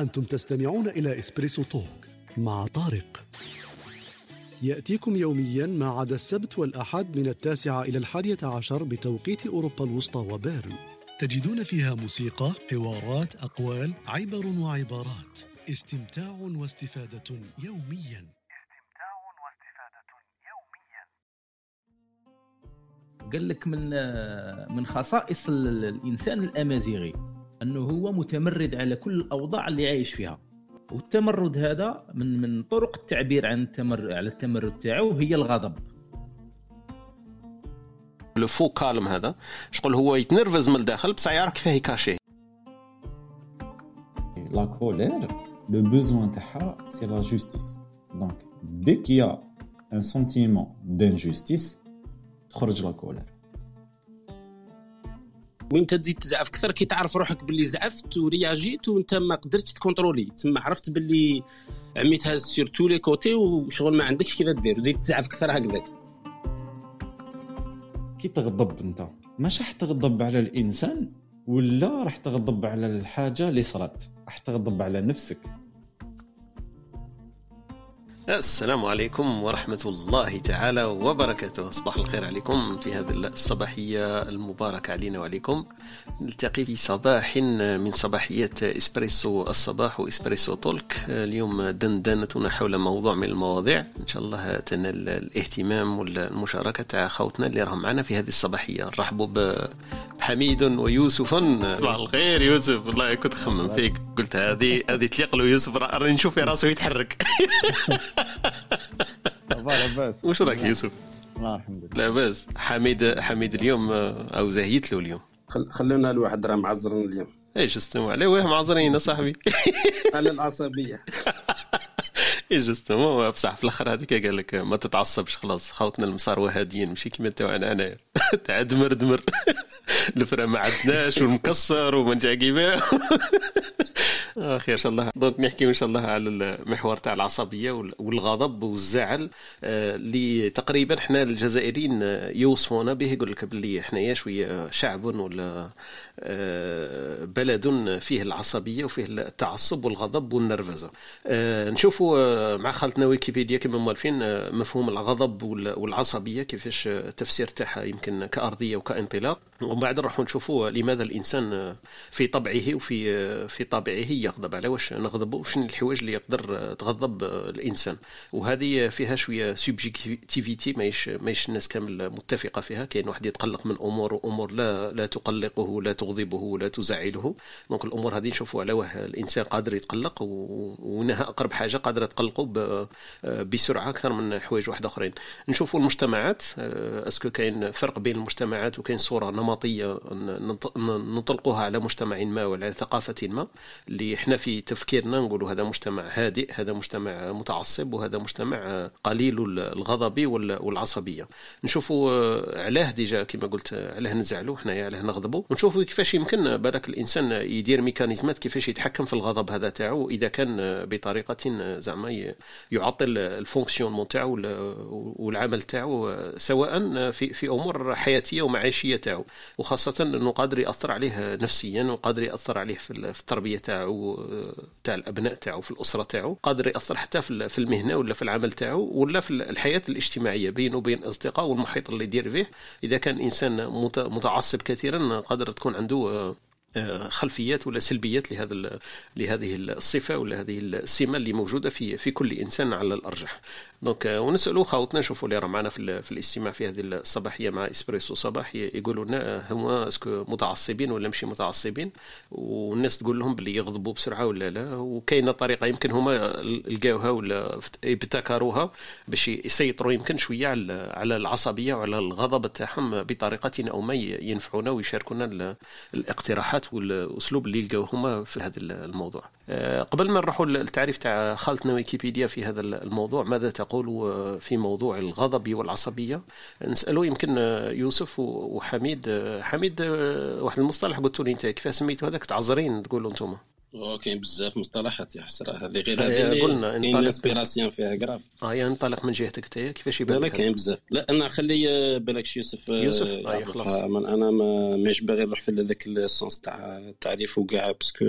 أنتم تستمعون إلى إسبريسو توك مع طارق. يأتيكم يوميا ما عدا السبت والأحد من التاسعة إلى الحادية عشر بتوقيت أوروبا الوسطى وبيرن. تجدون فيها موسيقى، حوارات، أقوال، عبر وعبارات. استمتاع واستفادة يوميا. قال لك من من خصائص الإنسان الأمازيغي. أنه هو متمرد على كل الأوضاع اللي عايش فيها. والتمرد هذا من من طرق التعبير عن التمرد على التمرد تاعو هي الغضب. le faux calme هذا شغل هو يتنرفز من الداخل بصح يعرف كيفاه يكاشيه la colère le besoin تاعها c'est la justice donc dès qu'y a un sentiment d'injustice تخرج la colère وين تزيد تزعف أكثر كي تعرف روحك باللي زعفت ورياجيت وانت ما قدرتش تكونترولي. تما عرفت باللي عميتها sur tous les côtés وشغل ما عندكش كيف دير. وزيد تزعف أكثر هكذاك. كي تغضب انت مش راح تغضب على الإنسان ولا راح تغضب على الحاجة اللي صرات راح تغضب على نفسك. السلام عليكم ورحمة الله تعالى وبركاته. صباح الخير عليكم في هذه الصباحية المباركة علينا وعليكم. نلتقي في صباح من صباحيات إسبريسو الصباح وإسبريسو تولك اليوم دندنتنا حول موضوع من المواضيع. إن شاء الله تنال الاهتمام والمشاركة تاع خوتنا اللي راهم معنا في هذه الصباحية. نرحبوا بحميد ويوسف. صباح الخير يوسف. والله كنت خمم فيك. قلت هذه هذه تليق له يوسف. راني نشوف في راسه يتحرك. وش رأيك يوسف؟ لا الحمد لله. لاباس حميد حميد اليوم أو زهيت له اليوم. خل... خلونا الواحد راه معزرين اليوم. إيش استمع عليه؟ وين معزرين صاحبي. على العصبية. إيش جوستومون بصح في الأخر هذيك قال لك ما تتعصبش خلاص خوتنا المصاروه هاديين ماشي كيما تاعنا انايا تاع دمر دمر الفرا ما عندناش والمكسر وما نجاكيباه أخي إن شاء الله. دونك نحكي إن شاء الله على المحور تاع العصبية والغضب والزعل. اللي تقريبا إحنا الجزائريين يوصفونا به يقول لك باللي حنايا شوية شعب ولا بلد فيه العصبية وفيه التعصب والغضب والنرفزة. نشوفوا مع خالتنا ويكيبيديا كما مؤلفين مفهوم الغضب والعصبية كيفاش التفسير تاعها يمكن كأرضية وكإنطلاق. ومن بعد نروحوا نشوفوا لماذا الإنسان في طبعه وفي في طبعه يغضب. على واش نغضب وشنو الحوايج اللي يقدر تغضب الإنسان؟ وهذه فيها شوية subjectivité ماهيش ماهيش الناس كامل متفقة فيها. كاين واحد يتقلق من أمور وأمور لا لا تقلقه لا تغضبه لا تزعله. donc الأمور هذه نشوفوا على واه الإنسان قادر يتقلق وإنها أقرب حاجة قادرة تقلقه بسرعة أكثر من حوايج واحدة آخرين. نشوفوا المجتمعات est-ce que كاين فرق بين المجتمعات وكاين صورة نمطيه نطلقوها على مجتمع ما ولا على ثقافة ما اللي إحنا في تفكيرنا نقولوا هذا مجتمع هادئ هذا مجتمع متعصب وهذا مجتمع قليل الغضب والعصبية. نشوفوا علاه déjà كما قلت علاه نزعلوا حنايا علاه نغضبوا. ونشوفوا كيفاش يمكن بالك الإنسان يدير ميكانيزمات كيفاش يتحكم في الغضب هذا تاعو إذا كان بطريقة زعما يعطل ال fonctionnement تاعو والعمل تاعو سواء في في أمور حياتية ومعيشية تاعو. وخاصة إنه قادر يأثر عليه نفسيا وقادر يأثر عليه في التربية تاعو تاع الأبناء تاعو في الأسرة تاعو قادر يأثر حتى في المهنة ولا في العمل تاعو ولا في الحياة الاجتماعية بينه وبين الاصدقاء والمحيط اللي يدير فيه. إذا كان إنسان متعصب كثيرا قادر تكون عنده خلفيات ولا سلبيات لهذا لهذه الصفة ولا هذه السمة اللي موجودة في في كل إنسان على الأرجح. donc ونسالوا خاوتنا نشوفوا اللي راه معنا في, في الاستماع في هذه الصباحية مع إسبريسو صباح يقولوا لنا هما est-ce que متعصبين ولا ماشي متعصبين؟ والناس تقول لهم باللي يغضبوا بسرعة ولا لا. وكاينة طريقة يمكن هما لقاوها ولا ابتكروها باش يسيطروا يمكن شوية على على العصبية وعلى الغضب تاعهم بطريقة أو ما ينفعونا ويشاركونا الاقتراحات والأسلوب اللي لقاوه هما في هذا الموضوع. قبل ما نروحوا للتعريف تاع خالتنا ويكيبيديا في هذا الموضوع ماذا تقول في موضوع الغضب والعصبية؟ نسالوا يمكن يوسف وحميد حميد واحد المصطلح قلت لي انت كيف سميتوا هذاك؟ تعذرين تقولوا أنتم كاين بزاف مصطلحات يا حسرة. هذه غير هذه قلنا inspiration فيها كراف آه ننطلق من جهتك انت كيفاش يبان لك كاين بزاف. لا أنا خلي بالك يوسف يوسف؟ آه خلاص. أنا ما ماش باغي نروح في هذاك ال sens تاع التعريف وكاع parce que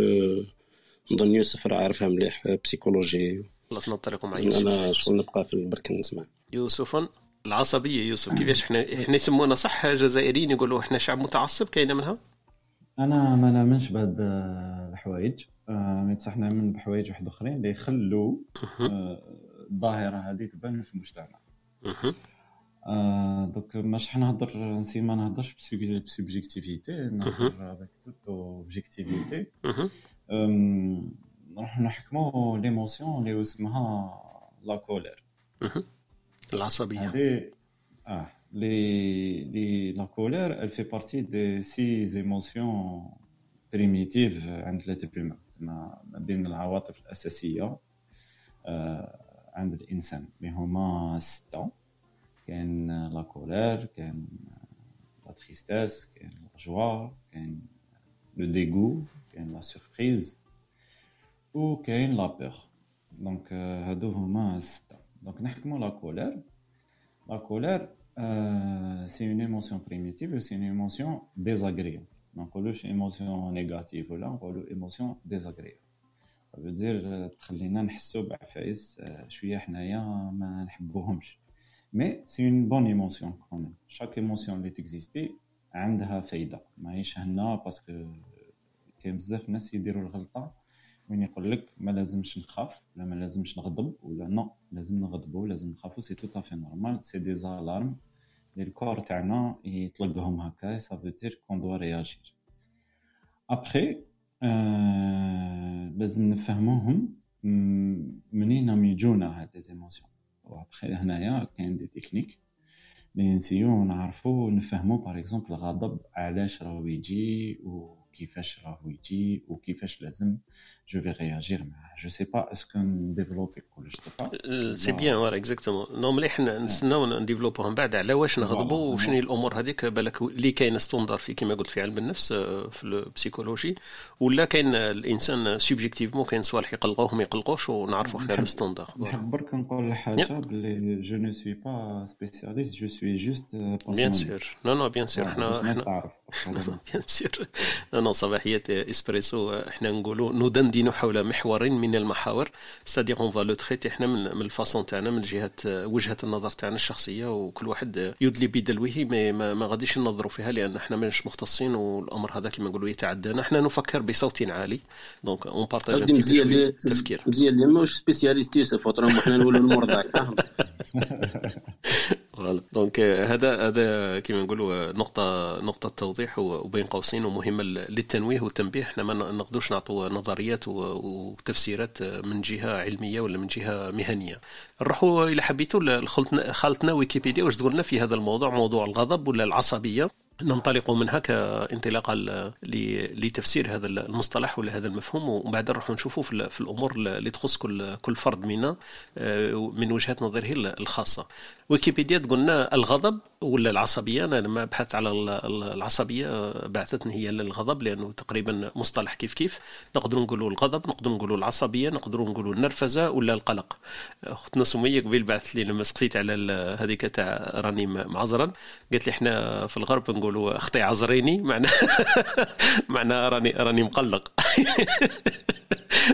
نظن يوسف راه عارفها مليح في psychologie خلاص ننطلق مع يوسف. أنا شغل نبقى في البرك نسمع. يوسف العصبية يوسف. كيفاش إحنا إحنا يسمونا صح جزائريين يقولوا إحنا شعب متعصب كاينة منها؟ أنا ما نامنش بهاد الحوايج. آه، mais بصح نامن بحوايج واحد أخرين اللي يخلوا آه، الظاهرة هذه تبان في المجتمع. آه دوك ماش نهضر نسي ما نهضرش ب subjectivité نهضر avec toute objectivité نروح نحكمو l'émotion اللي اسمها la colère. العصبية. هذه آه. لي لي la colère elle fait partie des six émotions primitives عند l'être humain ما ما بين العواطف الاساسيه آه عند الانسان اللي هما سته كاين la colère كاين la tristesse كاين la joie كاين لو ديغو كاين لا سوربريز وكاين لا بور دونك هادو هما سته دونك نحكمو لا كولير La colère, euh, c'est une émotion primitive, c'est une émotion désagréable. ما نقولوش émotion négative ولا نقولو émotion désagréable. Ça veut dire euh, تخلينا نحسو بعفايس آه، شوية حنايا ما نحبوهمش. Mais c'est une bonne émotion quand même. Chaque émotion اللي تكزيستي عندها فايدة. ماهيش هنا باسكو كاين بزاف ناس يديروا الغلطة وين يقول لك ما لازمش نخاف ولا ما لازمش نغضب ولا نو لازم نغضبوا لازم نخافوا سي تو افي نورمال سي دي زالارم اللي الكور تاعنا يطلقهم هكا سا فو دير كون دوا رياجير ابخي لازم نفهموهم منين راهم يجونا هاد لي زيموسيون وابخي هنايا كاين دي تكنيك اللي نسيو نعرفو نفهمو par exemple الغضب علاش راهو يجي وكيفاش راهو يجي وكيفاش لازم. je vais réagir معاه je sais pas est-ce que نديفلوبي كلش دابا c'est bien voilà exactement non مليح نستناو نديفلوبوها من بعد على واش نغضبوا. وشنو الأمور هذيك بالك اللي كاين standard في كما قلت في علم النفس في ال psychologie ولا كاين الانسان subjectivement كاين صوالح يقلقوه ما يقلقوش ونعرفوا إحنا le standard برك نقول حاجة بلي je ne suis pas spécialiste je suis juste bien sûr non non bien sûr تعرف bien sûr non non صباحية اسبريسو إحنا نقولوا ندندن حول محور من المحاور. c'est-à-dire on va le traiter إحنا من ال façon تاعنا من جهه وجهة النظر تاعنا الشخصية وكل واحد يدلي بدلوه ما, ما, غاديش ننظروا فيها لأن إحنا ماناش مختصين والأمر هذا كما نقولوا يتعدانا. إحنا نفكر بصوت عالي. donc on partage غادي مزيان شوية اللي تفكير. مزيان اللي ماهوش spécialiste يوسف وطرهم حنا نقولوا المرضى donc هذا هذا كما نقولوا نقطة نقطة توضيح وبين قوسين ومهمة ل- للتنويه والتنبيه. إحنا ما نقدرش نعطوا نظريات و- وتفسيرات من جهة علمية ولا من جهة مهنية. نروحوا إلى حبيتوا خالتنا ويكيبيديا. واش تقولنا في هذا الموضوع؟ موضوع الغضب ولا العصبية؟ ننطلق منها كانطلاقا لتفسير هذا المصطلح ولا هذا المفهوم. ومن بعد نروح نشوفوا في الأمور اللي تخص كل كل فرد منا آه، من وجهه نظره الخاصة. ويكيبيديا تقولنا الغضب ولا العصبية؟ أنا لما بحثت على ال- ال- العصبية بعثتني هي للغضب لأنه تقريبا مصطلح كيف كيف. نقدروا نقولوا الغضب نقدروا نقولوا العصبية نقدروا نقولوا النرفزة ولا القلق. اختنا سميه قبيل بعثت لي لما سقسيت على هذيك تاع راني معزرا قالت لي إحنا في الغرب نقولوا أختي عزريني معناها معناها راني راني مقلق.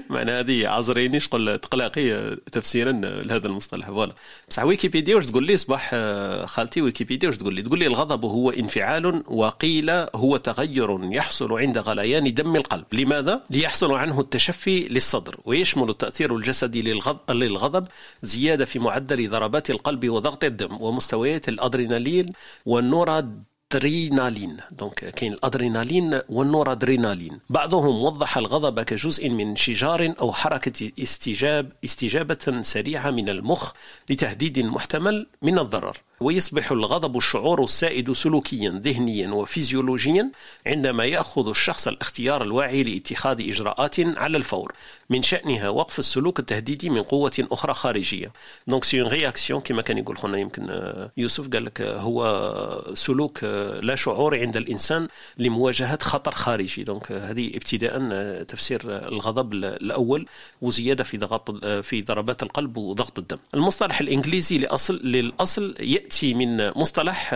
معناها هذه عزريني شغل تقلقي تفسيرا لهذا المصطلح. فوالا. بصح ويكيبيديا واش تقول لي صباح آه، خالتي ويكيبيديا واش تقول لي تقول لي الغضب هو انفعال وقيل هو تغير يحصل عند غليان دم القلب. لماذا؟ ليحصل عنه التشفي للصدر ويشمل التأثير الجسدي للغضب, زيادة في معدل ضربات القلب وضغط الدم ومستويات الأدرينالين والنوراد ادرينالين donc كاين الأدرينالين والنورادرينالين. بعضهم وضح الغضب كجزء من انشجار أو حركة استجاب استجابة سريعة من المخ لتهديد محتمل من الضرر. ويصبح الغضب الشعور السائد سلوكيا ذهنيا وفيزيولوجيا عندما يأخذ الشخص الاختيار الواعي لاتخاذ إجراءات على الفور. من شأنها وقف السلوك التهديدي من قوة أخرى خارجية. donc c'est une réaction كما كان يقول خونا يمكن آه، يوسف قال لك آه، هو سلوك آه، لا شعور عند الإنسان لمواجهة خطر خارجي. donc هذه ابتداء تفسير الغضب ال- الأول وزيادة في ضغط في ضربات القلب وضغط الدم. المصطلح الإنجليزي لأصل للأصل يأتي من مصطلح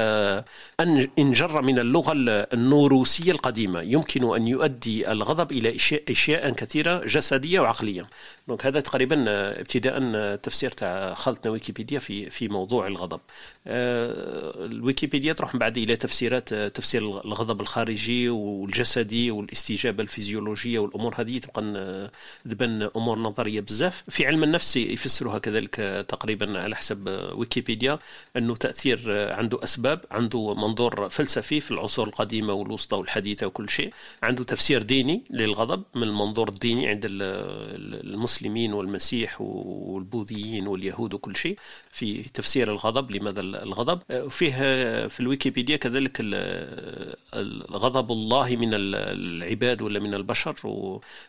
anger من اللغة النوروسية القديمة. يمكن أن يؤدي الغضب إلى أشياء كثيرة جسدية وعقلية. donc هذا تقريبا ابتداء تفسير تاع خالتنا ويكيبيديا في في موضوع الغضب. الويكيبيديا تروح من بعد إلى تفسيرات تفسير الغضب الخارجي والجسدي والاستجابة الفيزيولوجية والأمور هذه. تبقى تبان أمور نظرية بزاف. في علم النفس يفسروها كذلك تقريبا على حسب ويكيبيديا أنه تأثير عنده أسباب عنده منظور فلسفي في العصور القديمة والوسطى والحديثة وكل شيء عنده تفسير ديني للغضب من المنظور الديني عند المسلمين والمسيح والبوذيين واليهود وكل شيء في تفسير الغضب لماذا الغضب. فيه في الويكيبيديا كذلك الغضب الله من العباد ولا من البشر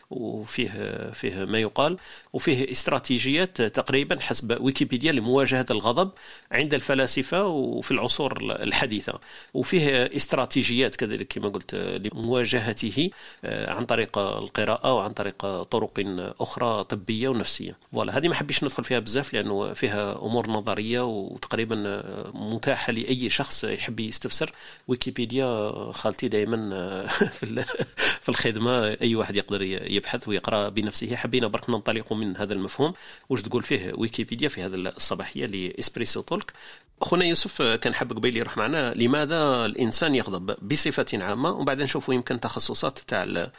وفيه فيه ما يقال. وفيه استراتيجيات تقريبا حسب ويكيبيديا لمواجهة الغضب عند الفلاسفة وفي العصور الحديثة. وفيه استراتيجيات كذلك كما قلت لمواجهته عن طريق القراءة وعن طريق طرق أخرى طبية ونفسية. فوالا هذه ما حبيش ندخل فيها بزاف لأنه فيها أمور نظرية وتقريبا متاحة لأي شخص يحب يستفسر. ويكيبيديا خالتي دائما في الخدمة أي واحد يقدر يبحث ويقرأ بنفسه. حبينا برك ننطلق من هذا المفهوم. واش تقول فيه ويكيبيديا في هذا الصباحية لإسبريسو تولك؟ أخونا يوسف كان حاب قبيل يروح معنا. لماذا الإنسان يغضب؟ بصفة عامة وبعدين نشوفوا يمكن تخصصات تاع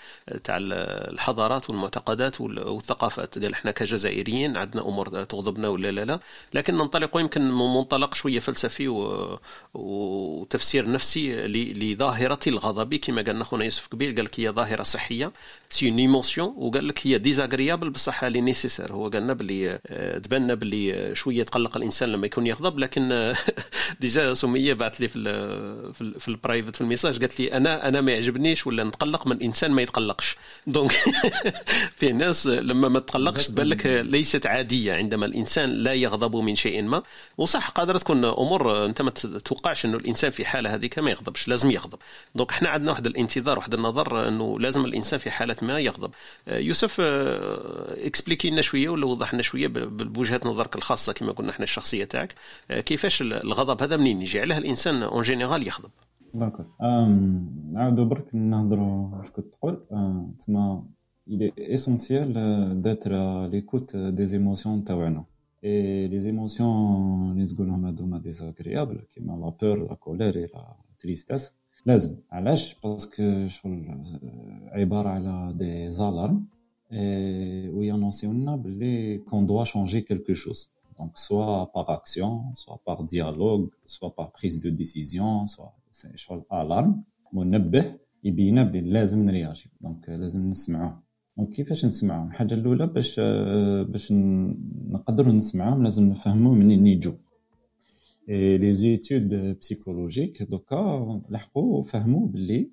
تاع الحضارات والمعتقدات والثقافات. قال إحنا كجزائريين عندنا أمور تغضبنا ولا لا لا. لكن ننطلق يمكن من منطلق شوية فلسفي. وتفسير نفسي لظاهرة الغضب. كما قال أخونا يوسف قبيل قال لك هي ظاهرة صحية c'est une émotion وقال لك هي désagréable بصح elle est nécessaire هو قالنا باللي تبان باللي شوية تقلق الإنسان لما يكون يغضب لكن déjà سميه بعث لي في ال في ال private في ال message قالت لي أنا أنا ما يعجبنيش ولا نتقلق من إنسان ما يتقلقش. donc في ناس لما ما تقلقش تبان لك ليست عادية عندما الإنسان لا يغضب من شيء ما. وصح قادرة تكون أمور أنت ما تتوقعش إنه الإنسان في حالة هذيك ما يغضبش لازم يغضب. donc إحنا عندنا واحد الانتظار واحد النظر إنه لازم الإنسان في حالة ما يغضب. يوسف expliquer لنا شوية ولا وضح لنا شوية بوجهة نظرك الخاصة كما قلنا إحنا الشخصية تاعك. كيفاش الغضب هذا منين يجي؟ علاه الإنسان en général يغضب. d'accord نعاودو برك نهضروا واش كنت تقول تسمى il est essentiel d'être à l'écoute des émotions تاوعنا et les émotions اللي تقولهم هذوما désagréables كيما la peur la colère la tristesse لازم علاش parce que شغل عباره على des alarmes ويانونسيو لنا بلي qu'on doit changer quelque chose Donc, soit par action, soit par dialogue, soit par prise de décision, soit c'est شغل alarme منبه يبينا بلي لازم نرياجي donc لازم نسمعوه donc كيفاش نسمعوهم الحاجة الاولى باش باش نقدروا نسمعوهم لازم نفهموا منين يجوا les études psychologiques دوكا لحقوا فهموا بلي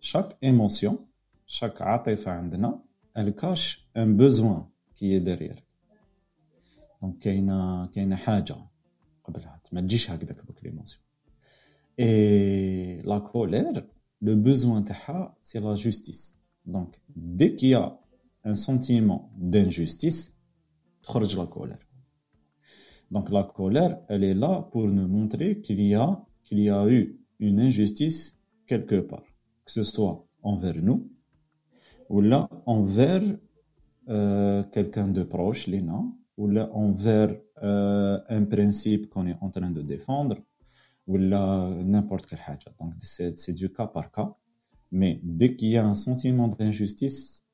chaque émotion chaque عاطفه عندنا الكاش un besoin qui est derrière donc كاينة كاينة حاجة قبلها. ما تجيش هكذاك بك l'émotion et la colère le besoin تاعها c'est la justice donc dès qu'il y a un sentiment d'injustice تخرج لا كولير دونك لا كولير elle est là pour nous montrer qu'il y a qu'il y a eu une injustice quelque part. Que ce soit envers nous ou là envers euh, quelqu'un de proche لينا ou là envers euh, un principe qu'on est en train de défendre, ou là n'importe quelle chose. Donc c'est du cas par cas. Mais dès qu'il y a un sentiment d'injustice,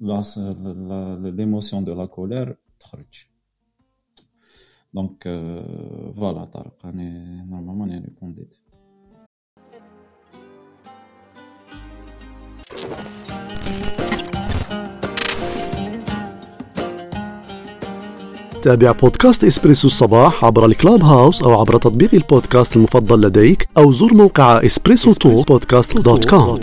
l'émotion de la colère truc. Donc euh, voilà, Tarek, normalement on a répondu. تابع بودكاست إسبريسو الصباح عبر الكلاب هاوس أو عبر تطبيق البودكاست المفضل لديك أو زر موقع إسبريسو talk podcast dot com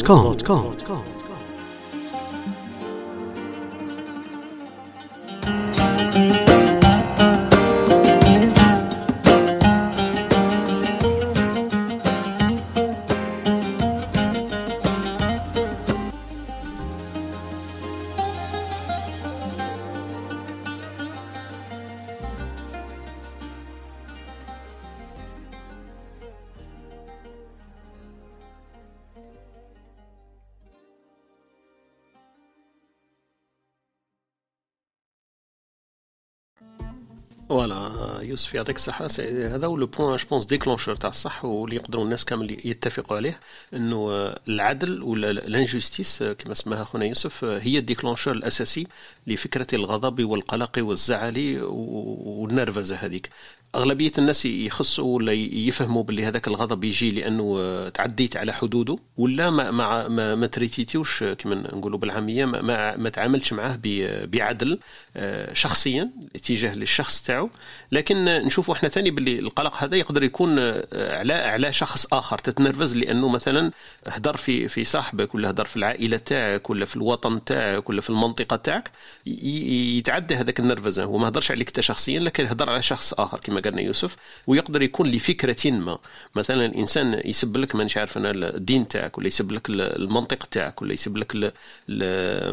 voilà يوسف يعطيك الصحة. هذا هو le point, je pense, déclencheur تاع الصح واللي يقدروا الناس كامل يتفقوا عليه إنه العدل ولا ال injustice كما سماها خونا يوسف هي ال déclencheur الأساسي لفكرة الغضب والقلق والزعل والنرفزة هذيك. أغلبية الناس يخصوا ولا يفهموا باللي هذاك الغضب يجي لأنه تعديت على حدوده ولا ما ما ما, ما traititيوش كما نقولوا بالعامية ما, ما, ما تعاملتش معاه بعدل آه، شخصيا اتجاه للشخص تاعو. لكن نشوفوا إحنا ثاني باللي القلق هذا يقدر يكون آه، على على شخص آخر تتنرفز لأنه مثلا هدر في في صاحبك ولا هدر في العائلة تاعك ولا في الوطن تاعك ولا في المنطقة تاعك يتعدى هذاك النرفزة. ما هدرش عليك أنت شخصيا لكن هدر على شخص آخر كما قالنا يوسف ويقدر يكون لفكرة ما. مثلا الإنسان يسب لك مانيش عارف أنا الدين تاعك ولا يسب لك المنطق تاعك ولا يسب لك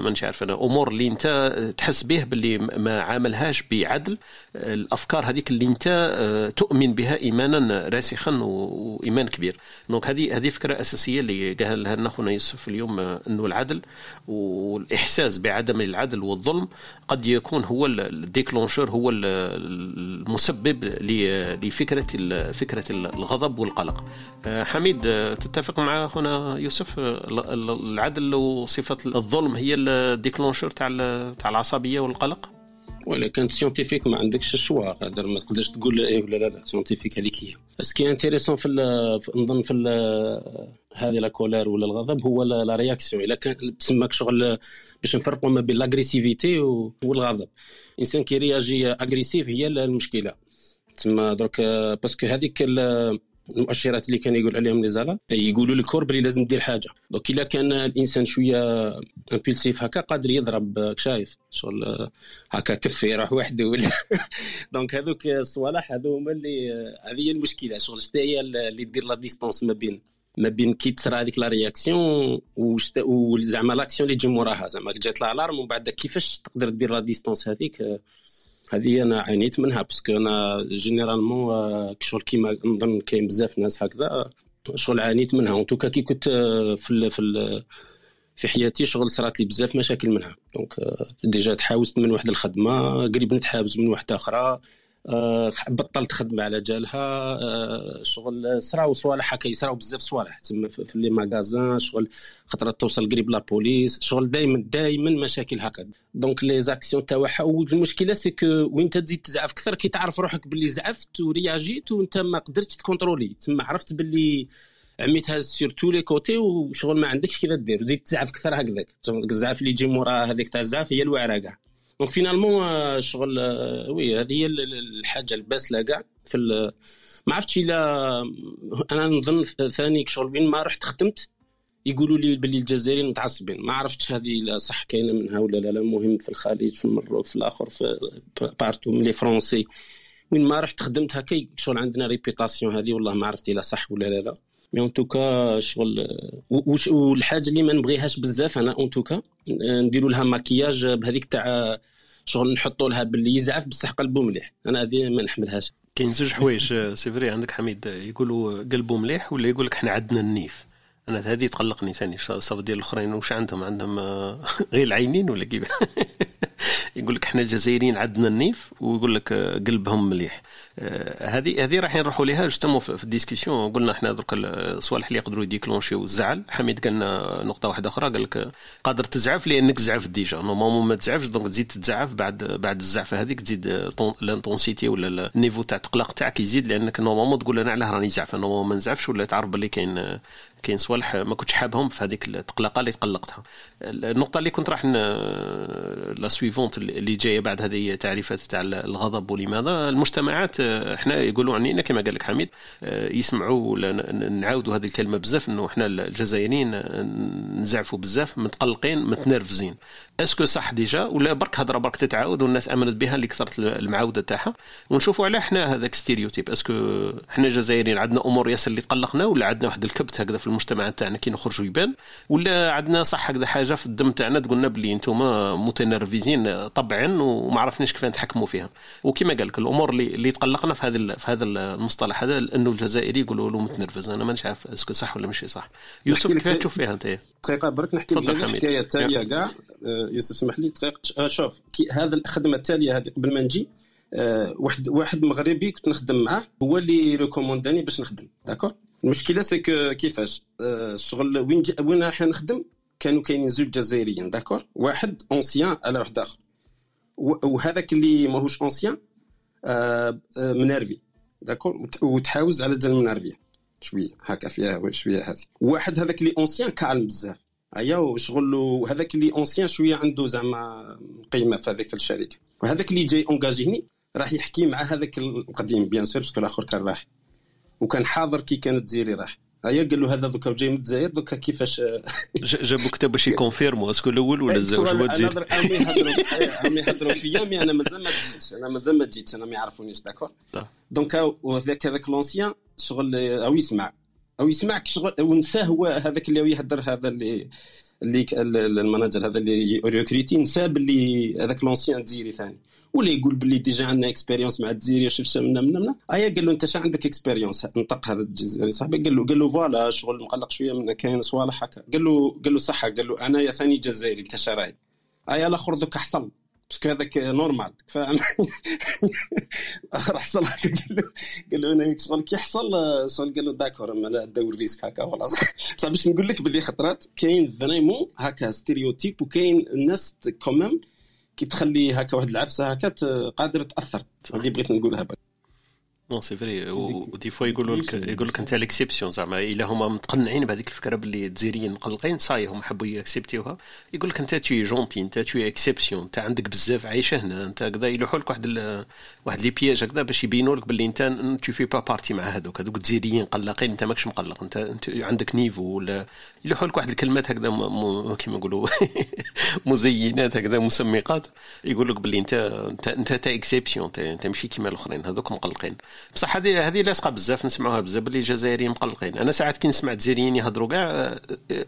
مانيش عارف أنا أمور اللي أنت تحس به باللي ما عاملهاش بعدل. الأفكار هذيك اللي أنت آه، تؤمن بها ايمانا راسخا وإيمان كبير. donc هذه هذه فكرة أساسية اللي قالها لنا خونا يوسف اليوم آه، إنه العدل والإحساس بعدم العدل والظلم قد يكون هو ال déclencheur هو المسبب لفكرة فكرة الغضب والقلق. آه، حميد تتفق مع اخونا يوسف؟ العدل وصفة الظلم هي ال déclencheur تاع تاع العصبية والقلق؟ ولا كانت scientifique ما عندكش ال choix قادر ما تقدرش تقول إيه ولا لا لا scientifique هذيك هي. ce qui est intéressant في نظن في هذه la colère ولا الغضب هو la réaction إلا كان تسماك شغل باش نفرقوا ما بين l'agressivité والغضب. الانسان كي réagit agressif هي المشكلة. تسمى درك parce que هذيك المؤشرات اللي كان يقول عليهم les alarmes يقولوا لك بلي لازم دير حاجة. donc إلا كان الإنسان شوية impulsif هكا قادر يضرب شايف. شغل هكا كف يروح وحده ولا. donc هذوك الصوالح هذو هما اللي هذه هي المشكلة. شغل هي اللي دير la distance ما بين ما بين كي تصرى هذيك la réaction وزعما l'action اللي تجي موراها. زعما جات ال alarme ومن بعد كيفاش تقدر دير la distance هذيك هذه أنا عانيت منها parce que أنا généralement آه، شغل كيما نظن كاين بزاف ناس هكذا شغل عانيت منها. en tout cas كي كنت آه، في في في حياتي شغل صرات لي بزاف مشاكل منها. donc آه، déjà تحاوزت من واحد الخدمة قريب نتحابس من واحدة أخرى. آه، بطلت خدمة على جالها. آه، شغل صراو صوالح هكا يصراو بزاف صوالح. تسمى في les magasins شغل خطرات توصل قريب la police شغل دائما دائما مشاكل هكا. donc les actions تاعها والمشكلة c'est que وين تزيد تزعف. أكثر كي تعرف روحك باللي زعفت و réagiت وانت ما قدرتش ت contrôler. تما عرفت باللي عميتها sur tous les côtés وشغل ما عندكش كيف دير. تزيد تزعف أكثر هكذاك. الزعف اللي يجي مورا هذيك تاع الزعف هي الواعره كاع. donc finalement شغل oui هذه هي الحاجة الباسلة كاع في ما عرفتش إلا أنا نظن ثاني شغل وين ما رحت خدمت يقولوا لي باللي الجزائريين متعصبين. ما عرفتش هذه صح كاينة منها ولا لا لا المهم في الخليج في المروك في الآخر في partout, les Français وين ما رحت خدمت هكا شغل عندنا réputation هذه والله ما عرفت إلا صح ولا لا لا. mais en tout cas شغل والحاجة اللي ما نبغيهاش بزاف أنا en tout cas نديروا لها ماكياج بهذيك تاع شغل نحطوا لها باللي يزعف بصح قلبه مليح. أنا هذه ما نحملهاش. كاين زوج حوايج c'est vrai عندك حميد يقولوا قلبه مليح ولا يقول لك إحنا عندنا النيف؟ أنا هذه تقلقني ثاني. الصف ديال الأخرين واش عندهم؟ عندهم آه، غير العينين ولا كيف؟ يقول لك إحنا الجزائريين عندنا النيف ويقول لك آه، قلبهم مليح. آه، هذه هذه راح نروحوا لها justement في ال discussion. قلنا إحنا درك الصوالح اللي يقدروا ي déclencherو الزعل. حميد قال لنا نقطة واحدة أخرى قال لك قادر تزعف لأنك زعفت déjà. normalement ما تزعفش donc تزيد تزعف بعد بعد الزعفه هذيك تزيد l'intensité ولا ال niveau تاع التقلق تاعك يزيد. لأنك normalement تقول أنا علاه راني زعفة. normalement ما نزعفش ولا تعرف باللي كاين كاين صوالح ما كنتش حابهم في هذيك التقلقة اللي تقلقتها. النقطة اللي كنت راح la suivante اللي جاية بعد هذه تعريفات تاع الغضب ولماذا؟ المجتمعات إحنا يقولوا عنينا كما قال لك حميد يسمعوا نعاودوا هذه الكلمة بزاف إنه إحنا الجزائريين نزعفوا بزاف متقلقين متنرفزين. est-ce que صح déjà ولا برك هضرة برك تتعاود والناس آمنت بها اللي كثرت المعاودة تاعها. ونشوفوا على إحنا هذاك stéréotype est-ce que إحنا الجزائريين عندنا أمور ياسر اللي تقلقنا ولا عندنا واحد الكبت هكذا في المجتمع تاعنا كي نخرجوا يبان ولا عندنا صح هكذا حاجة في الدم تاعنا تقولنا بلي أنتم متنرفزين طبعا وما عرفناش كيف نتحكموا فيها. وكما قال لك الأمور اللي, اللي تقلقنا في هذا في هذا المصطلح هذا انه الجزائري يقولوا له متنرفز. أنا مانيش عارف est-ce que صح ولا ماشي صح. يوسف كيف تشوف فيها أنت. دقيقة برك نحكي لك الحكاية التاليه كاع. يوسف سمح لي دقيقة. آه، شوف هذا الخدمة التالية هذه قبل ما نجي آه واحد واحد مغربي كنت نخدم معاه هو اللي recommandaني باش نخدم d'accord؟ المشكلة c'est كيفاش؟ آه الشغل وين وين راح نخدم؟ كانوا كاينين زوج جزائريين d'accord؟ واحد ancien على واحد اخر وهذاك اللي ماهوش ancien م nervé d'accord؟ وتحاوز على جال م nervé شوية هكا فيها شوية هذه. واحد هذاك اللي ancien calme بزاف ايا وشغل هذاك اللي ancien شوية عنده زعما قيمة في هذيك الشركة. وهذاك اللي جاي اونجاجيني راح يحكي مع هذاك القديم بيان سور باسكو الآخر كان راح. وكان حاضر كي كانت زيري راح. هيا قال له هذا دوكا جاي من الجزائر دوكا كيفاش؟ جابوا كتاب باش يكونفيرمو. أسكو الأول ولا الزوج؟ هو تزيد. راهم يهضروا فيا مي أنا مازال ما جيتش أنا مازال ما جيتش أنا ما يعرفونيش داكور دونك وهذاك هذاك لونسيان شغل أو يسمع أو يسمعك شغل ونساه هو هذاك اللي يهدر هذا اللي اللي ال manager هذا اللي recruté نسى باللي هذاك l'ancien تزيري ثاني. ولا يقول باللي déjà عندنا expérience مع الجزائر شفت منا منا منا آيا قال له أنت شا عندك expérience نطق هذا الجزائري صاحبي قال له قال له voilà شغل مقلق شوية من كاين صوالح هكا. قال له قال له صح قال له أنا يا ثاني جزائري أنت شراي آيا الآخر دوك حصل parce que هذاك normal. فاهم راح هكا قال له قال له أنا شغل كي حصل شغل قال له d'accord أنا دا le risque هكا خلاص. بصح باش نقول لك باللي خطرات كاين vraiment هكا stéréotype وكاين الناس quand même كي تخلي هكا واحد العفسة هكا قادر تأثر. هذه بغيت نقولها بك non c'est vrai و des fois يقولوا لك يقول لك انت l'exception زعما الا هما متقنعين بهذيك الفكرة باللي الجزائريين مقلقين صاي هم حبوا يكسبتيوها يقول لك انت toi gentil انت toi exception انت عندك بزاف عايشه هنا انت هكذا يلوحوا لك واحد واحد les pièges هكذا باش يبينوا لك باللي انت tu fais pas partie مع هذوك هذوك الجزائريين قلقين انت ماكش مقلق انت, انت عندك niveau ولا يلوحوا لك واحد الكلمات هكذا كيما نقولوا مزينات هكذا مسمقات. يقول لك باللي انت انت انت exception انت ماشي كيما الأخرين هذوك مقلقين. بصح هذه هذه لاصقة بزاف نسمعوها بزاف باللي الجزائريين مقلقين. أنا ساعات كي نسمع الجزائريين يهضروا كاع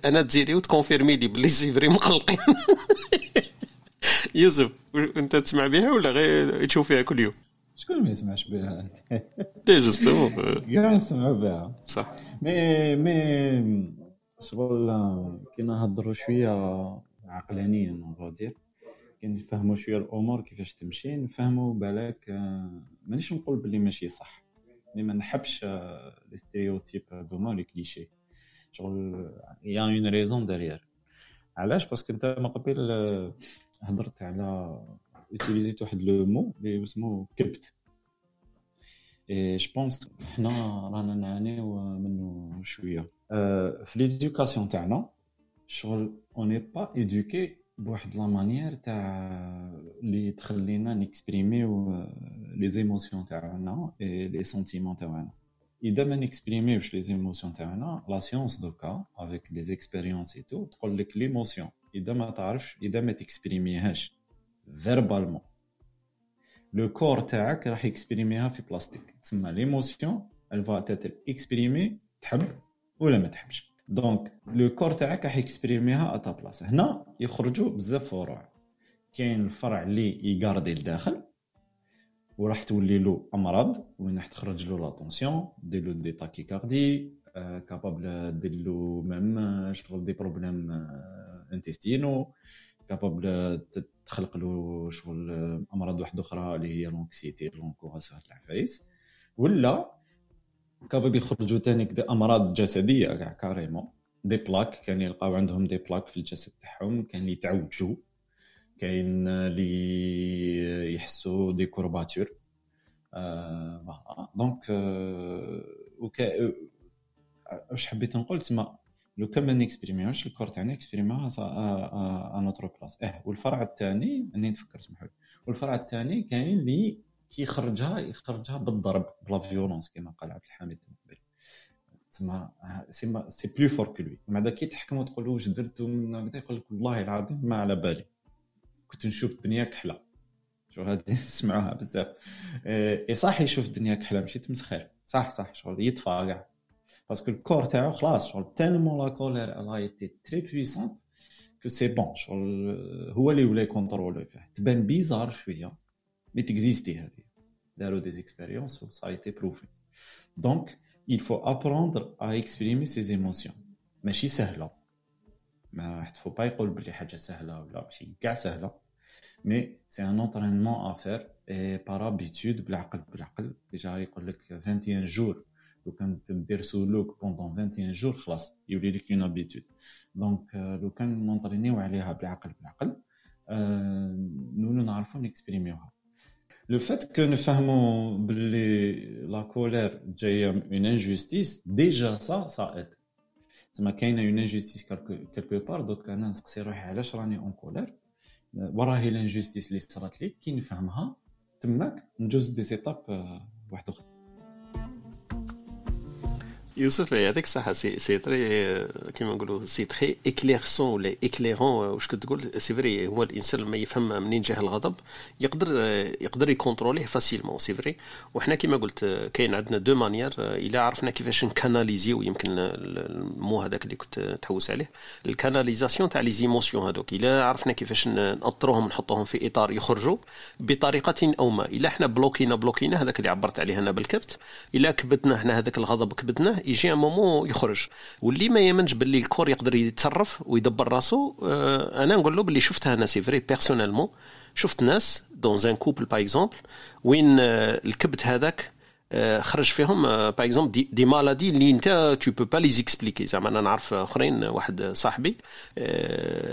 أنا تزيري وتكونفيرمي لي باللي c'est vrai مقلقين. يوسف أنت تسمع بها ولا غير تشوف فيها كل يوم؟ شكون ما يسمعش بها؟ oui justement كاع نسمعوا بها. صح. مي مي شغل كي نهضروا شوية عقلانيا عندك كي نفهموا شوية الأمور كيفاش تمشي نفهموا بالك مانيش نقول بلي ماشي صح mais ما نحبش les stéréotypes دوما les clichés شغل y a une raison derrière علاش parce que انت من قبل هضرت على اوتيليزيت واحد le mot اللي اسمه كبت et je pense حنا رانا نعانيو منه شوية في l'éducation تاعنا شغل on est pas éduqués بواحد la manière تاع اللي تخلينا نكسبريميو les émotions تاعنا et les sentiments تاعنا اذا ما نكسبريميوش les émotions تاعنا la science en tout cas avec des expériences et tout تقول لك l'émotion اذا ما تعرفش اذا ما تكسبريميهاش verbalement le corps تاعك راح يكسبريميها في بلاصتك تسمى l'émotion elle va être exprimée تحب ولا ما تحبش. donc le corps تاعك راح يكسبريميها à ta place هنا يخرجوا بزاف فروع. كاين الفرع اللي يقاردي لداخل وراح تولي له أمراض وين راح تخرج له la tension دير له des tachycardies capable دير له même شغل des problèmes intestinaux capable تخلق له شغل أمراض واحدة أخرى اللي هي l'anxiété l'angoisse العفايس ولا capable يخرجوا تاني كده أمراض جسدية. كاع carrément des plaques كان يلقاو عندهم des plaques في الجسد تاعهم كان يتعوجوا كاين اللي يحسوا des courbatures. آه دونك آه وكا واش حبيت نقول تما لو كان ما نيكسبريميوش الكور تاعنا اكسبريميوها ا نوتر بلاص آه والفرع الثاني أني نفكر سمحوا والفرع الثاني كاين اللي كيخرجها يخرجها بالضرب بلا فيولونس كما قال عبد الحميد من قبل. تسمى سي سي بلو فور كو لوي بعدا كي تحكم وتقول واش درت من يقول لك والله العظيم ما على بالي. كنت نشوف الدنيا كحلة. شو هادي نسمعوها بزاف. إي صح يشوف الدنيا كحلة ماشي تمسخير صح صح شغل يطفى كاع parce que ال corps تاعو خلاص شغل tellement la colère elle a été très puissante que c'est bon شغل هو اللي ولا يكونترولو فيه تبان bizarre شوية. mais تكزيستي هذه. داروا des expériences et ça a été prouvé donc il faut apprendre à exprimer ses émotions. ماشي سهله ما واحد فو با يقول بلي حاجة سهله ولا ماشي كاع سهله mais c'est un entraînement à faire par habitude بالعقل بالعقل déjà يقول لك 21 jours لو كان دير ça pendant 21 jours خلاص يولي لك une habitude donc لو كان نونطرينيو عليها بالعقل بالعقل نونو نعرفو نكسبريميوها le fait que نفهمو باللي la colère جاية une injustice déjà ça ça aide تما كاينة une injustice quelque part donc أنا نسقسي روحي علاش راني en colère وراهي l'injustice اللي صرات لي كي نفهمها تماك ندوز des étapes واحد أخرى يوسف يعطيك الصحة c'est c'est très كيما نقولوا c'est très éclairçant ولا éclairant واش كنت تقول c'est vrai هو الانسان لما يفهم منين جاه الغضب يقدر يقدر يكونتروليه facilement c'est vrai وحنا كيما قلت كاين عندنا deux manières الا عرفنا كيفاش نكاناليزيو يمكن ال mot هذاك اللي كنت تحوس عليه ال canalisation تاع les émotions هذوك الا عرفنا كيفاش نأطروهم نحطوهم في اطار يخرجوا بطريقة أو ما الا إحنا بلوكينا بلوكينا هذاك اللي عبرت عليه أنا بالكبت الا كبتنا إحنا هذاك الغضب كبتناه يجي un moment يخرج. واللي ما يامنش باللي ال corps يقدر يتصرف ويدبر راسو آه، أنا نقول له باللي شفتها أنا c'est vrai personnellement شفت ناس dans un couple par exemple وين آه، الكبت هذاك خرج فيهم par exemple des, des maladies اللي انت tu peux pas les expliquer زعما أنا نعرف أخرين واحد صاحبي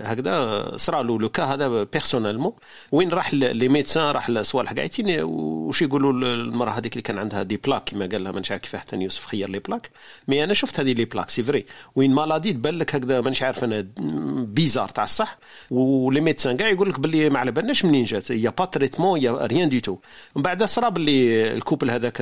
هكذا صرا له le cas هذا personnellement وين راح les médecins راح لصوالح قاعدين وش يقولوا المرأة هذيك اللي كان عندها des plaques كما قال لها مانيش عارف كيف حتى يوسف خير les plaques mais أنا شفت هذه les plaques c'est vrai une maladie تبان لك هكذا مانيش عارف أنا bizarre تاع الصح. و les médecins كاع يقول لك باللي ما على بالناش منين جات. y a pas traitement y a rien du tout من بعد صرا باللي ال couple هذاك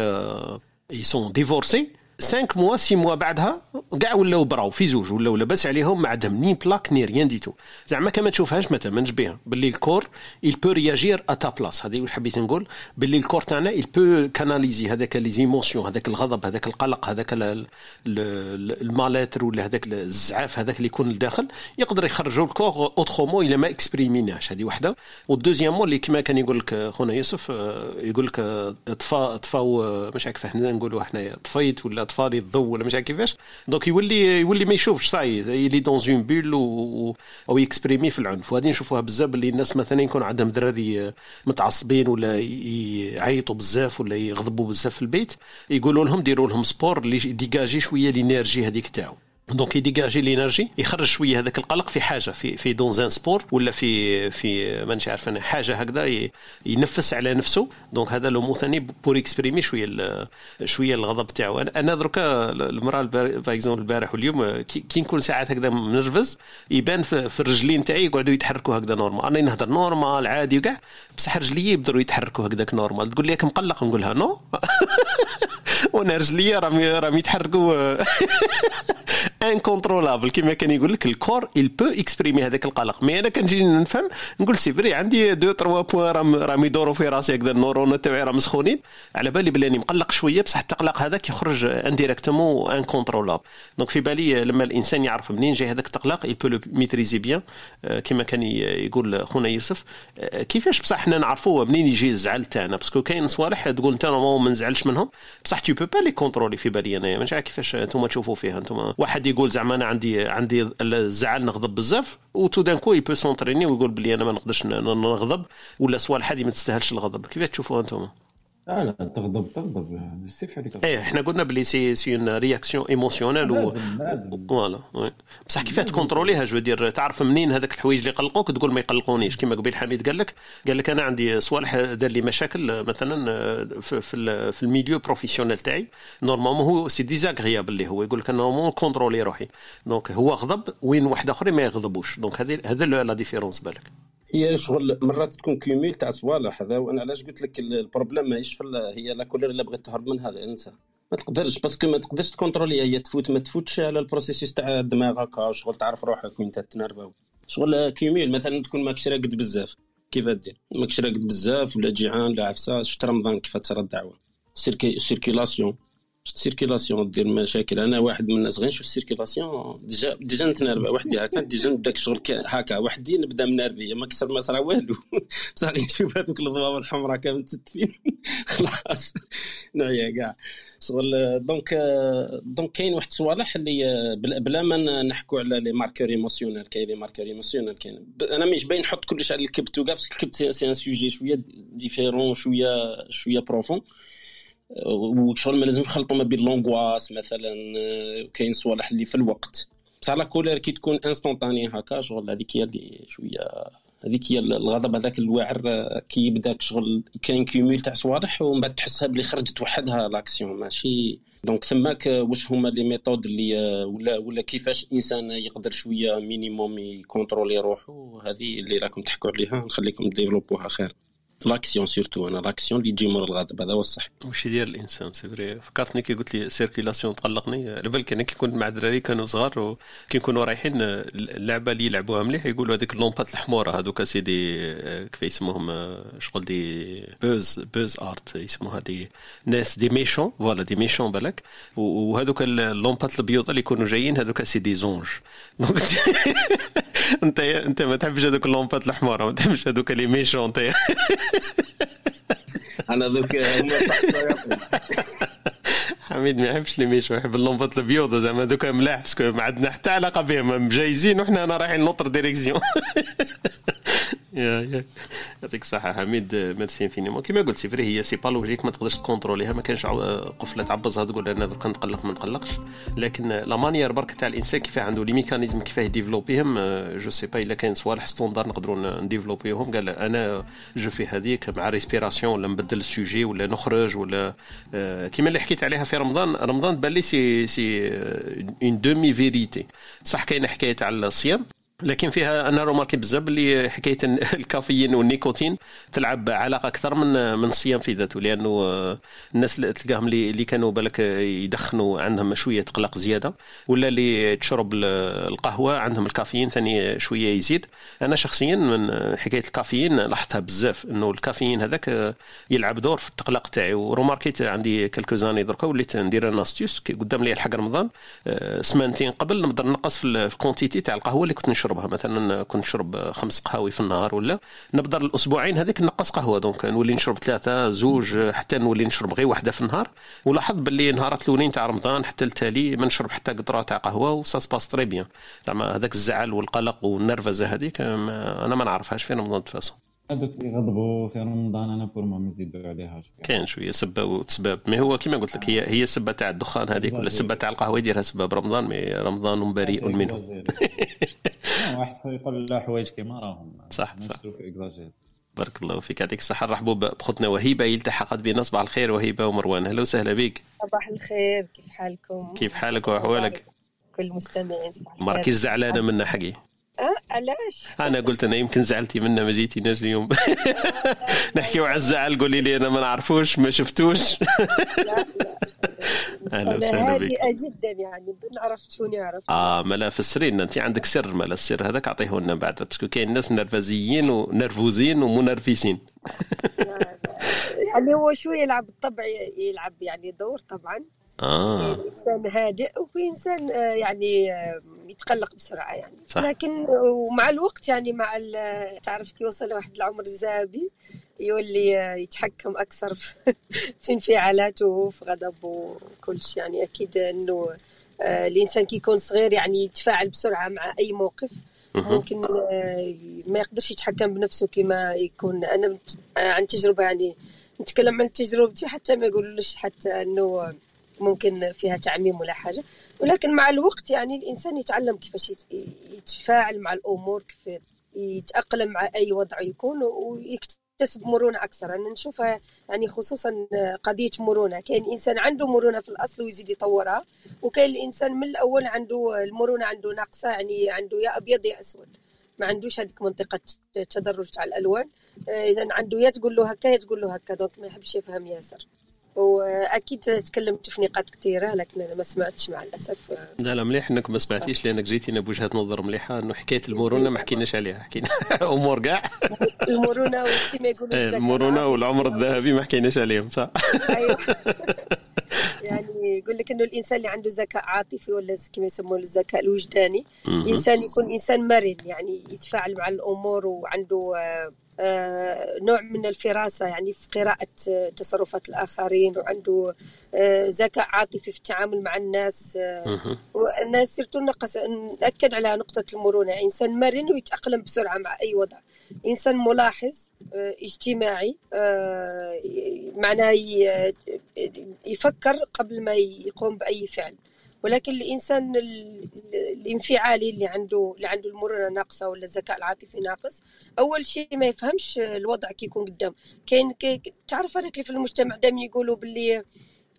ils sont divorcés 5 موا 6 موا بعدها كاع ولاو براو في زوج ولاو لاباس عليهم ما عندهم ni plaques ni rien du tout زعما كما تشوفهاش ما تامنش بها باللي ال corps il peut réagir à ta place هذه واش حبيت نقول؟ باللي ال corps تاعنا il peut canaliser هذاك les émotions هذاك الغضب هذاك القلق هذاك ال mal-être ولا هذاك الزعاف هذاك اللي يكون لداخل يقدر يخرجوا ال corps autrement إلا ما exprim يناش هذه وحدة. وال deuxièmement اللي كما كان يقول لك خونا يوسف يقول لك طفا طفاو مش عارف إحنا نقولوا إحنا طفيت ولا اطفال الضوء ولا مش عارف كيفاش. donc يولي يولي ما يشوفش ça y est il est dans une bulle أو ي exprimer في العنف. وهذه نشوفوها بزاف اللي الناس مثلا يكون عندهم دراري متعصبين ولا يعيطوا بزاف ولا يغضبوا بزاف في البيت. يقولوا لهم ديروا لهم sport اللي ديجاجي شوية ال énergie هذيك تاعو. donc ي dégager l'énergie يخرج شوية هذاك القلق في حاجة في في dans un sport ولا في في مانيش عارف أنا حاجة هكذا ينفس على نفسه. donc هذا لو ثاني pour exprimer شوية شوية الغضب تاعو. أنا دركا المرأة par exemple البارح واليوم كي نكون ساعات هكذا منرفز يبان في الرجلين تاعي يقعدوا يتحركوا هكذا normal أنا نهضر normal عادي وكاع بصح رجلي يبداو يتحركوا هكذاك normal تقول لي مقلق؟ نقولها non. وأنا رجلي راهم راهم يتحركوا incontrôlable كما كان يقول لك ال corps il peut exprimer هذاك القلق. mais أنا كنجي نفهم نقول c'est vrai عندي deux trois points راهم راهم يدوروا في راسي هكذا ال neurones تاعي راهم مسخونين. على بالي بلي مقلق شوية بصح التقلق هذاك يخرج indirectement incontrôlable donc في بالي لما الإنسان يعرف منين جاي هذاك التقلق il le maîtriser bien كما كان يقول خونا يوسف. كيفاش بصح حنا نعرفوا منين يجي الزعل تاعنا؟ parce que كاين صوالح تقول أنت ما نزعلش منهم. بصح tu peux pas les contrôler في بالي أنا مش عارف كيفاش أنتم تشوفوا فيها أنتم واحد يقول زعما أنا عندي عندي الزعل نغضب بزاف و tout donc il peut s'entraîner ويقول بلي أنا ما نقدرش نغضب ولا صوالح هذه ما تستاهلش الغضب كيفاش تشوفوها أنتم؟ لا لا تغضب تغضب بالسيف عليك إيه إحنا قلنا بلي c'est c'est une réaction émotionnelle و voilà بصح كيفاه ت contrôler ها je dirais تعرف منين هذاك الحوايج اللي يقلقوك تقول ما يقلقونيش. كما قبيل حميد قال لك قال لك أنا عندي صوالح دار لي مشاكل مثلا في في, في ال milieu professionnel تاعي. normalement هو c'est désagréable اللي هو. يقول لك أنا normalement contrôler روحي. donc هو غضب وين واحد اخرين ما يغضبوش. donc هذه هذا la différence بالك. هي شغل مرات تكون cumul تاع صوالح هذا وأنا علاش قلت لك ال problème ماهيش في هي la colère اللي بغيت تهرب منها انسى ما تقدرش parce que ما تقدرش ت contrôler هي تفوت ما تفوتش على ال processus تاع الدماغ هكا شغل تعرف روحك وين تتنرفا شغل cumul مثلا تكون ماكش راقد بزاف. كيف دير؟ ماكش راقد بزاف ولا جيعان لا عفسة شفت رمضان كيف تصرى الدعوة؟ ال circulation ال circulation دير مشاكل. أنا واحد من الناس غير نشوف ال circulation déjà déjà نتنرفع. وحدي هكا. déjà نبدا شغل هكا. وحدي نبدا منرفي. ما كسر ما صرا والو. بصح غير نشوف هذوك الضباب الحمراء كامل متستفين خلاص. نعيا كاع. شغل donc donc كاين واحد الصوالح اللي بلا ما نحكوا على les marqueurs émotionnels كاين les marqueurs émotionnels كاين. أنا مش باين نحط كلش على الكبت وكاع parce que الكبت c'est un sujet شوية différent شوية شوية profond وشغل ما لازم نخلطوا ما بين l'angoisse مثلا كاين صوالح اللي في الوقت. بصح la colère كي تكون instantanée هكا شغل هذيك هي اللي شوية هذيك هي الغضب هذاك الواعر كي يبدا شغل كاين cumul تاع صوالح ومن بعد تحسها بلي خرجت وحدها l'action ماشي؟ donc تماك واش هما les méthodes اللي ولا ولا كيفاش الإنسان يقدر شوية minimum ي contrôler روحه هذه اللي راكم تحكوا عليها نخليكم développ وها خير. l'action surtout أنا l'action اللي تجي مور الغضب هذا هو الصح. واش يدير الإنسان؟ c'est vrai فكرتني كي قلت لي circulation تقلقني على بالك أنا كي كنت مع الدراري كانوا صغار وكي نكونوا رايحين اللعبة اللي يلعبوها مليح يقولوا هذيك اللومبات الحمورة هذوك سيدي كيف يسموهم شغل دي بوز بوز ارت يسموها دي ناس دي ميشون فوالا دي ميشون بالك. وهذوك اللومبات البيوض اللي يكونوا جايين هذوك سي دي زونج. انت انت ما تحبش هذوك اللومبات الحمراء ما تحبش هذوك لي ميشون انت أنا ذوك هما حميد ما يحبش لي ميشو يحب اللومبات البيوضة زعما دوك ملاح باسكو ما عندنا حتى علاقة بهم مجايزين وحنا أنا رايحين لوطر ديريكسيون. يعطيك الصحة. حميد merci infiniment كيما قلت c'est vrai هي c'est pas logique ما تقدرش ت contrôler ها. ما كانش قفلة تعبزها تقول أنا درك نتقلق ما نتقلقش. لكن la manière برك تاع الإنسان كيف عنده les mécanismes كيفاه ي développer هم je sais pas إلا كاين صوالح standard نقدروا ن développer هم. قال أنا je fais هذيك ma respiration ولا نبدل ال sujet ولا نخرج ولا كيما اللي حكيت عليها في رمضان. رمضان بان لي c'est c'est une demi-vérité صح كاينة حكاية على الصيام. لكن فيها أنا روماركي بزاف اللي حكاية الكافيين والنيكوتين تلعب علاقة أكثر من من الصيام في ذاته لأنه الناس اللي تلقاهم اللي, كانوا بالك يدخنوا عندهم شوية قلق زيادة ولا اللي تشرب القهوة عندهم الكافيين ثاني شوية يزيد. أنا شخصيا من حكاية الكافيين لاحظتها بزاف إنه الكافيين هذاك يلعب دور في التقلق تاعي وروماركيت عندي كلكو زاني دركا وليت ندير ان استيوس قدام لي الحق رمضان سمانتين قبل نقدر نقص في ال quantité تاع القهوة اللي كنت نشرب نشربها مثلا كنت نشرب خمس قهاوي في النهار ولا؟ نبدا الأسبوعين هذيك نقص قهوة donc نولي نشرب ثلاثة زوج حتى نولي نشرب غير واحدة في النهار. ولاحظت باللي نهارات الأولين تاع رمضان حتى التالي ما نشرب حتى قطرة تاع قهوة و ça se passe très bien زعما هذاك الزعل والقلق والنرفزة هذيك أنا ما نعرفهاش في رمضان تفاسو هذوك اللي غضبوا في رمضان أنا pour ما نزيدوا عليها كاين شوية سبة وتسباب mais هو كما قلت لك هي هي السبه تاع الدخان هذيك ولا السبه تاع القهوة يديرها سبب رمضان mais رمضان بريء منه. واحد يقول لا حوايج كيما راهم. صح صح. بارك الله فيك. يعطيك الصحة. نرحبوا بأختنا وهيبة التحقت بنا صباح الخير وهيبة ومروان. أهلا وسهلا بك صباح الخير. كيف حالكم؟ كيف حالك وأحوالك؟ كل المستمعين صباح ما راكيش زعلانة منا حقي. أه؟ علاش؟ أنا قلت أنا يمكن زعلتي منا ما جيتيناش اليوم. نحكيو على الزعل قولي لي أنا ما نعرفوش ما شفتوش. لا لا. أهلا وسهلا بك. جدا يعني نعرف شو نعرف آه ملا فسرينا أنت عندك سر ملا السر هذاك اعطيه لنا بعد. parce que كاين ناس نرفزيين ونرفوزين ومنرفسين يعني هو شو يلعب بالطبع يلعب يعني دور طبعا. آه إنسان هادئ وانسان آه، يعني آه، يتقلق بسرعة يعني صح. لكن ومع الوقت يعني مع تعرف كي يوصل واحد العمر الذهبي يولي آه، يتحكم أكثر في- انفعالاته وفي غضبه وكل شيء يعني أكيد إنه آه، الإنسان كي يكون صغير يعني يتفاعل بسرعة مع أي موقف. ممكن آه، ما يقدرش يتحكم بنفسه كما يكون أنا آه، عن تجربة يعني نتكلم عن تجربتي حتى ما يقولوش حتى إنه ممكن فيها تعميم ولا حاجة. ولكن مع الوقت يعني الإنسان يتعلم كيفاش يت- يتفاعل مع الأمور كيف يتأقلم مع أي وضع يكون ويكتسب مرونة أكثر. أنا نشوفها يعني خصوصا قضية مرونة. كاين إنسان عنده مرونة في الأصل ويزيد يطورها وكاين الإنسان من الأول عنده المرونة عنده ناقصة يعني عنده يا أبيض يا أسود. ما عندوش هذيك منطقة التدرج تاع الألوان. اذا عنده يا تقول له هكا يا تقول له هكا. دونك ما يحبش يفهم ياسر. وأكيد تكلمت في نقاط كثيرة لكن أنا ما سمعتش مع الأسف. لا لا مليح إنك ما سمعتيش لأنك جيتينا بوجهة نظر مليحة إنه حكاية المرونة ما حكيناش عليها حكينا أمور كاع. المرونة وكما يقولوا إيه، المرونة والعمر الذهبي ما حكيناش عليهم صح؟ أيوه. يعني يقول لك إنه الإنسان اللي عنده ذكاء عاطفي ولا كما يسموه الذكاء الوجداني إنسان يكون إنسان مرن يعني يتفاعل مع الأمور وعنده آه، نوع من الفراسة يعني في قراءة تصرفات الآخرين وعنده آه، ذكاء عاطفي في التعامل مع الناس وأنا صرت نأكد على نقطة المرونة. إنسان مرن ويتأقلم بسرعة مع أي وضع. إنسان ملاحظ اجتماعي معناه يفكر قبل ما يقوم بأي فعل. ولكن الإنسان الانفعالي اللي عنده اللي عنده المرونة ناقصة ولا الذكاء العاطفي ناقص أول شيء ما يفهمش الوضع كي يكون قدام. كاين تعرف اللي في المجتمع دائما يقولوا باللي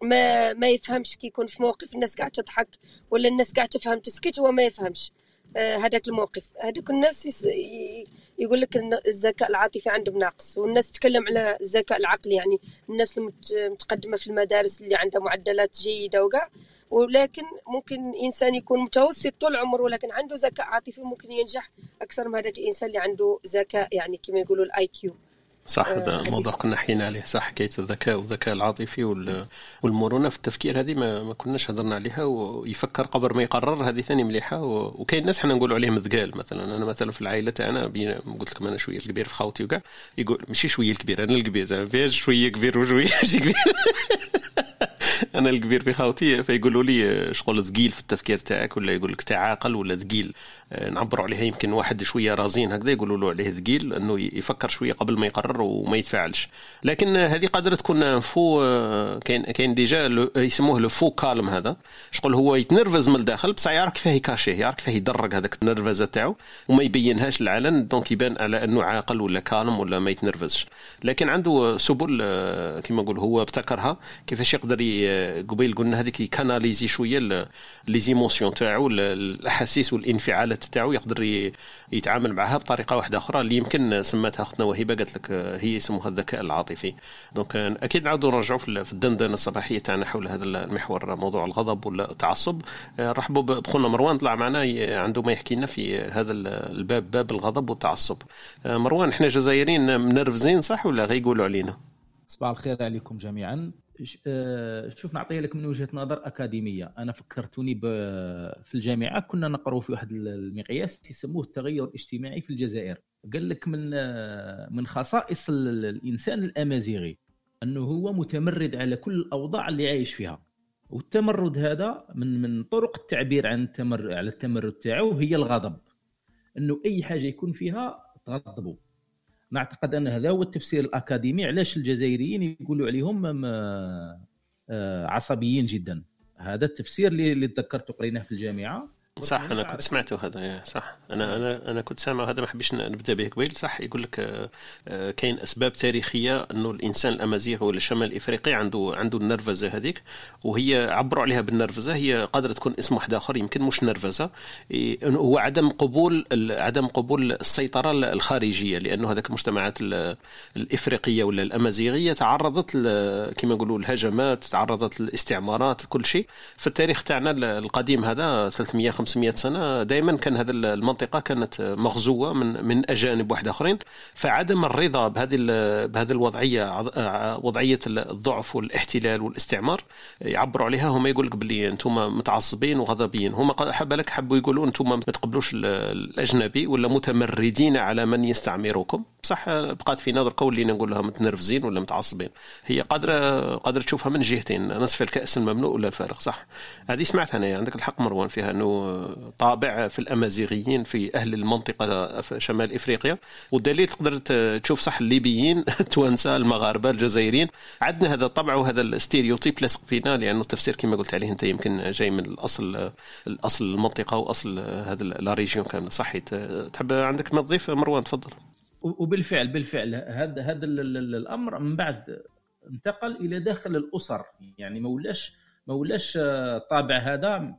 ما ما يفهمش كي يكون في موقف الناس قاعدة تضحك ولا الناس قاعدة تفهم تسكت هو ما يفهمش. هذاك الموقف. هذوك الناس يقول لك الذكاء العاطفي عندهم ناقص والناس تتكلم على الذكاء العقلي يعني الناس المتقدمة في المدارس اللي عندها معدلات جيدة وكاع ولكن ممكن إنسان يكون متوسط طول عمره ولكن عنده ذكاء عاطفي ممكن ينجح أكثر من هذاك الإنسان اللي عنده ذكاء يعني كما يقولوا ال IQ صح هذا آه موضوع كنا حكينا عليه صح حكاية الذكاء والذكاء العاطفي والمرونة في التفكير هذه ما, ما كناش هضرنا عليها ويفكر قبل ما يقرر هذه ثاني مليحة وكاين ناس حنا نقولوا عليهم ذقال مثلا أنا مثلا في العائلة تاعنا قلت لكم أنا شوية الكبير في خاوتي وكاع يقول ماشي شوية الكبير أنا الكبير فيش شوية كبير وشوية كبير. أنا الكبير في خاوتي فيقولوا لي شغل ثقيل في التفكير تاعك ولا يقول لك تعاقل ولا ثقيل. نعبروا عليها يمكن واحد شوية رازين هكذا يقولوا له عليه ثقيل إنه يفكر شوية قبل ما يقرر وما يتفاعلش. لكن هذه قادرة تكون faux آه، كاين كاين déjà يسموه le faux calme هذا. شغل هو يتنرفز من الداخل بصح يعرف كيفاه يكاشيه يعرف كيفاه يدرج هذاك النرفزه تاعو وما يبينهاش للعلن donc يبان على إنه عاقل ولا calme ولا ما يتنرفزش. لكن عنده سبل آه، كما نقول هو ابتكرها كيفاش يقدر قبيل قلنا هذيك يكاناليزي شوية les émotions تاعو الأحاسيس والانفعالات تاعو يقدر يتعامل معها بطريقة واحدة أخرى اللي يمكن سماتها أختنا وهبه قالت لك هي يسموها الذكاء العاطفي. دونك أكيد نعاودوا نرجعوا في الدندنة الصباحية تاعنا حول هذا المحور موضوع الغضب ولا التعصب. رحبوا بخونا مروان طلع معنا عنده ما يحكي لنا في هذا الباب باب الغضب والتعصب. مروان إحنا جزائريين منرفزين صح ولا غيقولوا علينا؟ صباح الخير عليكم جميعا. آه، شوف نعطيها لك من وجهة نظر أكاديمية. أنا فكرتوني في الجامعة كنا نقرأ في واحد المقياس يسموه التغير الاجتماعي في الجزائر. قال لك من آه، من خصائص الإنسان الأمازيغي أنه هو متمرد على كل الأوضاع اللي عايش فيها. والتمرد هذا من من طرق التعبير عن التمر على التمرد تاعو هي الغضب. أنه أي حاجة يكون فيها تغضبه نعتقد أن هذا هو التفسير الأكاديمي. علاش الجزائريين يقولوا عليهم آه، عصبيين جدا؟ هذا التفسير اللي تذكرت قريناه في الجامعة. صح أنا كنت سمعته هذا صح. أنا أنا أنا كنت سامع هذا ما حبيش نبدأ به قبيل. صح يقول لك آه، آه، كاين أسباب تاريخية أنه الإنسان الأمازيغي ولا الشمال الافريقي عنده عنده النرفزة هذيك وهي عبروا عليها بالنرفزة. هي قادرة تكون اسم واحد آخر يمكن مش نرفزة. هو عدم قبول عدم قبول السيطرة الخارجية لأنه هذاك المجتمعات الإفريقية ولا الأمازيغية تعرضت كما نقولوا الهجمات تعرضت للاستعمارات كل شيء. في التاريخ تاعنا القديم هذا 300 500 سنة دائما كان هذه المنطقة كانت مغزوة من من أجانب واحد آخرين. فعدم الرضا بهذه بهذه الوضعية وضعية الضعف والاحتلال والاستعمار يعبروا عليها. هم يقول لك باللي أنتم متعصبين وغضبيين. هم بالك حبوا يقولوا أنتم ما تقبلوش الأجنبي ولا متمردين على من يستعمركم. بصح بقات في نظر قول نقول لها متنرفزين ولا متعصبين. هي قادره قادرة تشوفها من جهتين نصف الكأس المملوء ولا الفارغ صح؟ هذه سمعتها أنا عندك الحق مروان فيها أنه طابع في الأمازيغيين في أهل المنطقة شمال إفريقيا والدليل تقدر تشوف صح؟ الليبيين التوانسه المغاربة الجزائريين. عندنا هذا الطبع وهذا ال stéréotype لاصق فينا لأنه التفسير كما قلت عليه أنت يمكن جاي من الاصل الأصل المنطقة وأصل هذا la région كاملة صحيح تحب عندك ما تضيف مروان تفضل. وبالفعل بالفعل هذا هذا الأمر من بعد انتقل إلى داخل الأسر. يعني ما ولاش ما ولاش الطابع هذا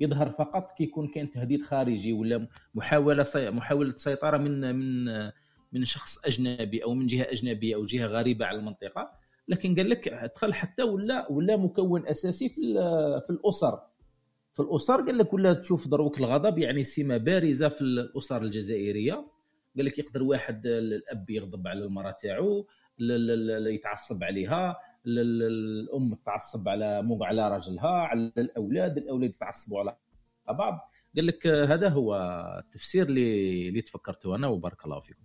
يظهر فقط كي يكون كاين تهديد خارجي ولا محاولة محاولة سيطرة من من من شخص أجنبي أو من جهة أجنبية أو جهة غريبة على المنطقة. لكن قال لك دخل حتى ولا ولا مكون أساسي في في الأسر. في الأسر قال لك ولا تشوف دروك الغضب يعني سمه بارزة في الأسر الجزائرية. قال لك يقدر واحد الأب يغضب على المرأة تاعو يتعصب عليها الأم تعصب على مو على راجلها على الأولاد الأولاد يتعصبوا على بعض. قال لك هذا هو التفسير اللي اللي تفكرته أنا وبارك الله فيكم.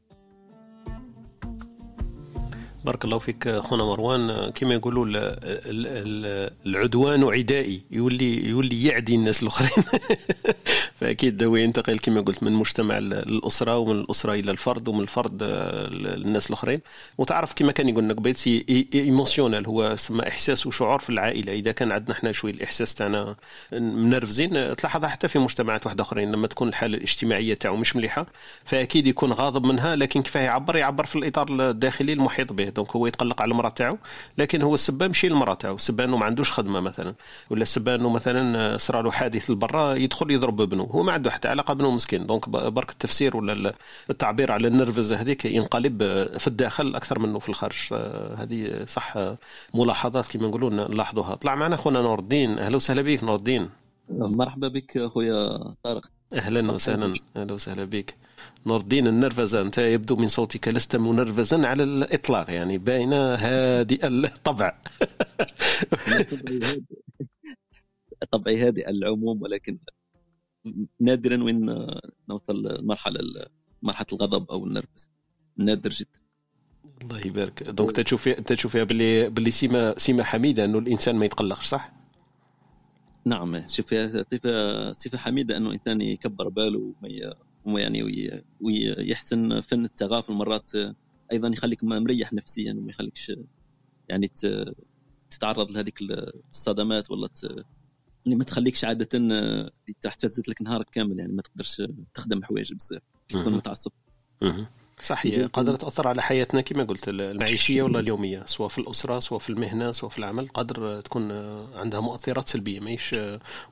بارك الله فيك خونا مروان. كما يقولوا العدوان عدائي يولي يولي يعدي الناس الآخرين. فأكيد هو ينتقل كما قلت من مجتمع الأسرة ومن الأسرة إلى الفرد ومن الفرد للناس الآخرين. وتعرف كما كان يقول لك بيت émotionnel هو سما إحساس وشعور في العائلة. إذا كان عندنا إحنا شوية الإحساس تاعنا منرفزين تلاحظها حتى في مجتمعات واحدة آخرين. لما تكون الحالة الاجتماعية تاعو مش مليحة فأكيد يكون غاضب منها لكن كيفاه يعبر؟ يعبر في الإطار الداخلي المحيط به. donc هو يتقلق على المرأة تاعو لكن هو السبه ماشي المراه تاعو. السبه انه ما عندوش خدمة مثلا. ولا السبه إنه مثلا صرا له حادث لبرا يدخل يضرب ابنه. هو ما عنده حتى علاقة بنو مسكين. دونك برك التفسير ولا التعبير على النرفزه هذيك ينقلب في الداخل أكثر منه في الخارج. هذه صح ملاحظات كما نقولوا نلاحظوها. طلع معنا خونا نور الدين. أهلا وسهلا بك نور الدين. مرحبا بك اخويا طارق. أهلا وسهلا. أهلا وسهلا بك. نور الدين النرفزة. أنت يبدو من صوتك لست منرفزا على الإطلاق يعني باينه هادئ الطبع. طبعي هادئ العموم ولكن نادرا وين نوصل لمرحلة مرحلة الغضب أو النرفز نادر جدا. الله يبارك. دونك تشوف تشوف فيها باللي باللي سيما سيما حميدة أنه الإنسان ما يتقلقش صح؟ نعم شوف صفة صفة حميدة أنه الانسان يكبر باله وما يعني ويحسن فن التغافل مرات أيضا يخليك مريح نفسيا وما يخليكش يعني تتعرض لهذيك الصدمات ولا اللي ما تخليكش عادة راح تفزت لك نهارك كامل يعني ما تقدرش تخدم حوايج بزاف. تكون متعصب. صح هي قادرة تأثر على حياتنا كما قلت المعيشية ولا اليومية؟ سواء في الأسرة سواء في المهنة سواء في العمل قادر تكون عندها مؤثرات سلبية ماهيش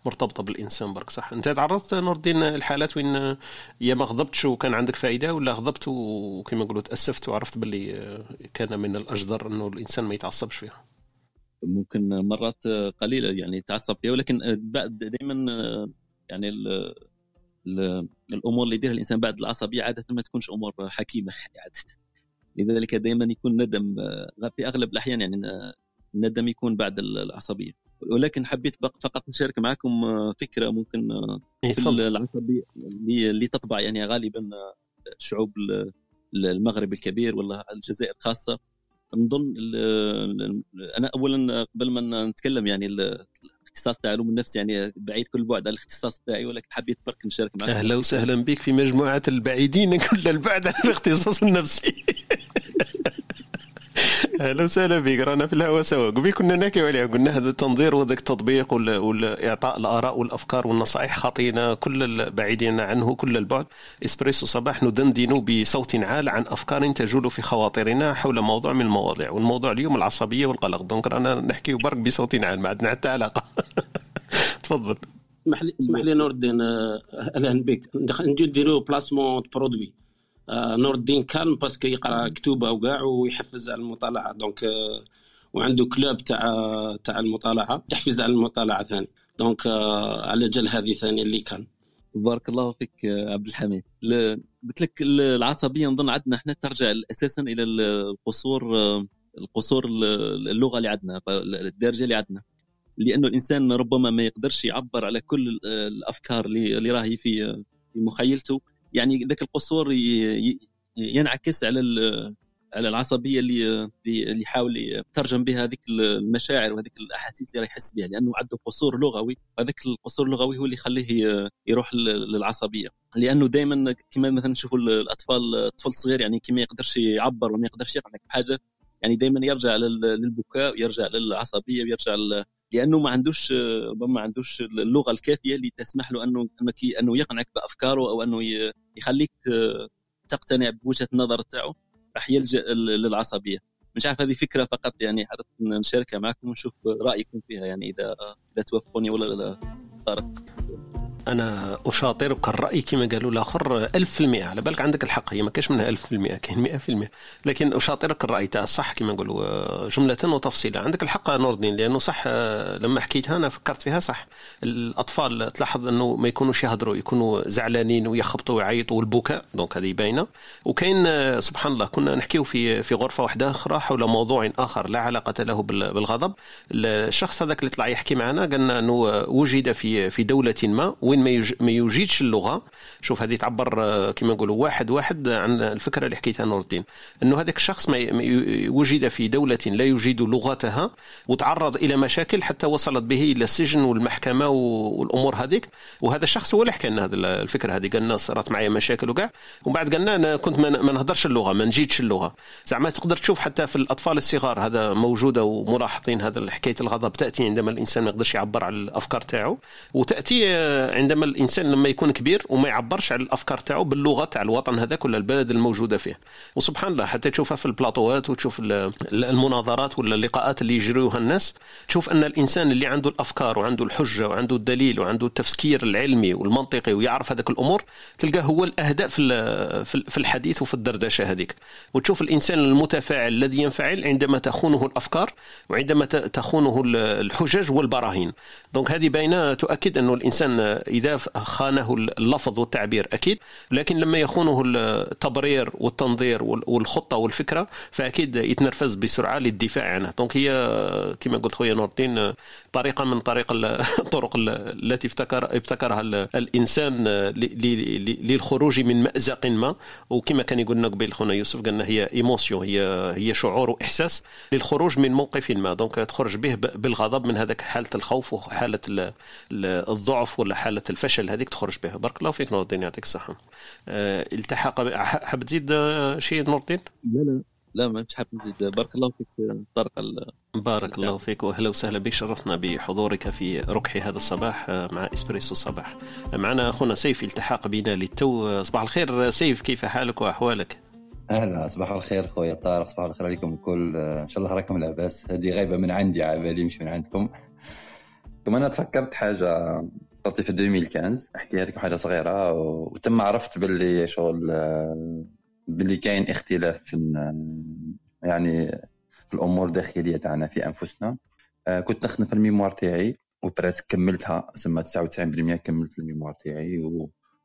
مرتبطة بالإنسان برك صح. أنت تعرضت نور الدين الحالات وين يا ما غضبتش وكان عندك فائدة ولا غضبت وكما نقولوا تأسفت وعرفت باللي كان من الأجدر أنه الإنسان ما يتعصبش فيها؟ ممكن مرات قليلة يعني تعصب فيها ولكن دائما يعني ال ال الأمور اللي يديرها الإنسان بعد العصبيه عادة ما تكونش أمور حكيمة عادة. لذلك دائما يكون ندم في أغلب الأحيان يعني الندم يكون بعد العصبيه ولكن حبيت فقط نشارك معكم فكرة ممكن في العصبية اللي تطبع يعني غالبا شعوب المغرب الكبير ولا الجزائر خاصة. نظن أنا اولا قبل ما نتكلم يعني الاختصاص تاع علوم النفس يعني بعيد كل بعد عن الاختصاص تاعي ولكن حبيت برك نشارك معك أهلا وسهلا بك في مجموعة البعيدين كل البعد عن الاختصاص النفسي. أهلا وسهلا بك رأنا في الهواء سوا. قبل كنا نحكيو عليها قلنا هذا التنظير وذاك التطبيق واعطاء الآراء والأفكار والنصائح خاطينا كل البعيدين عنه كل البعد. إسبريسو صباح ندندن بصوت عال عن أفكار تجول في خواطرنا حول موضوع من المواضيع. والموضوع اليوم العصبية والقلق. donc رانا نحكي برك بصوت عال ما عندنا حتى علاقه تفضل. اسمح لي اسمح لي نور الدين أهلا بك. نديرو placement produit نور الدين كان parce que يقرأ كتوبة وكاع ويحفز على المطالعة. donc وعنده club تاع تاع المطالعة تحفيز على المطالعة ثاني. دونك على جال هذه ثاني اللي كان. بارك الله فيك عبد الحميد. قلت لك العصبية نظن عندنا إحنا ترجع أساسا إلى القصور القصور اللغة اللي عندنا الدارجة اللي عندنا. لأنه الإنسان ربما ما يقدرش يعبر على كل الأفكار اللي راهي في مخيلته. يعني ذاك القصور ينعكس على على العصبية اللي اللي يحاول يترجم بها هذيك المشاعر وهذيك الأحاسيس اللي راح يحس بها لأنه عنده قصور لغوي هذاك القصور اللغوي هو اللي يخليه يروح للعصبية. لأنه دائما كما مثلا نشوفوا الأطفال الطفل الصغير يعني كما يقدرش يعبر وما يقدرش يقنع بحاجة يعني دائما يرجع للبكاء ويرجع للعصبية ويرجع لأنه ما عندوش ربما ما عندوش اللغة الكافية اللي تسمح له أنه أنه يقنعك بأفكاره أو أنه يخليك تقتنع بوجهة النظر تاعو راح يلجأ للعصبية. مش عارف هذه فكرة فقط يعني حدث نشاركها معكم ونشوف رأيكم فيها يعني إذا إذا توافقوني ولا لا. طارق. أنا أشاطرك الرأي كما قالوا الآخر 1000% على بالك عندك الحق هي ما كاش منها 1000% كاين 100% لكن أشاطرك الرأي تاع صح كما نقولوا جملة وتفصيلا عندك الحق نور الدين لأنه صح لما حكيتها أنا فكرت فيها صح. الأطفال تلاحظ أنه ما يكونوش يهضروا يكونوا زعلانين ويخبطوا ويعيطوا والبكاء دونك هذه باينة. وكاين سبحان الله كنا نحكيو في في غرفة واحدة أخرى حول موضوع آخر لا علاقة له بالغضب. الشخص هذاك اللي طلع يحكي معنا قالنا أنه وجد في في دولة ما وين ما يوجدش اللغة شوف هذه تعبر آه، كما نقولوا واحد واحد عن الفكرة اللي حكيتها نور الدين إنه هذاك الشخص ما وجد في دولة لا يجيد لغتها وتعرض إلى مشاكل حتى وصلت به إلى السجن والمحكمة والأمور هذيك. وهذا الشخص هو اللي حكى لنا هذه الفكرة هذه. قالنا صارت معي مشاكل وكاع. ومن بعد قالنا أنا كنت ما نهضرش اللغة ما نجيدش اللغة. زعما تقدر تشوف حتى في الأطفال الصغار هذا موجوده وملاحظين هذا حكاية الغضب. تأتي عندما الإنسان ما يقدرش يعبر على الأفكار تاعو وتأتي آه، عندما الإنسان لما يكون كبير وما يعبرش على الأفكار تاعو باللغة تاع الوطن هذاك ولا البلد الموجودة فيه. وسبحان الله حتى تشوفها في البلاطوات وتشوف المناظرات ولا اللقاءات اللي يجريوها الناس تشوف أن الإنسان اللي عنده الأفكار وعنده الحجة وعنده الدليل وعنده التفكير العلمي والمنطقي ويعرف هذاك الأمور تلقاه هو الأهدأ في في الحديث وفي الدردشة هذيك. وتشوف الإنسان المتفاعل الذي ينفعل عندما تخونه الأفكار وعندما تخونه الحجج والبراهين. donc هذه باينة تؤكد أنه الإنسان إذا خانه اللفظ والتعبير أكيد. لكن لما يخونه التبرير والتنظير والخطة والفكرة فأكيد يتنرفز بسرعة للدفاع عنه. donc هي كما قلت خويا نور الدين طريقه من طريق الطرق التي ابتكر ابتكرها الإنسان للخروج من مأزق ما. وكما كان يقول لنا قبيل خونا يوسف قالنا هي émotion هي هي شعور وإحساس للخروج من موقف ما. donc تخرج به بالغضب من هذاك حالة الخوف وحاله الضعف ولا حالة الفشل هذيك تخرج بها بارك الله فيك نور الدين يعطيك الصحة. أه التحق حاب تزيد شيء نور الدين؟ لا لا. لا ما مش حاب نزيد. بارك الله فيك طارق بارك الله فيك. وأهلا وسهلا بك. شرفنا بحضورك في ركح هذا الصباح آه، مع إسبريسو الصباح معنا أخونا سيف التحاق بنا للتو. صباح الخير سيف كيف حالك وأحوالك؟ أهلا صباح الخير خويا طارق. صباح الخير عليكم الكل. إن شاء الله راكم لاباس. هذه غيبه من عندي على بالي مش من عندكم. ثم أنا تفكرت حاجة صارت في 2015 احكيها لكم حاجة صغيرة وتم عرفت باللي شغل باللي كاين اختلاف في يعني في الأمور الداخليه تاعنا في انفسنا. آه، كنت نخدم في ال mémoire تاعي و presque كملتها سما 99% كملت ال mémoire تاعي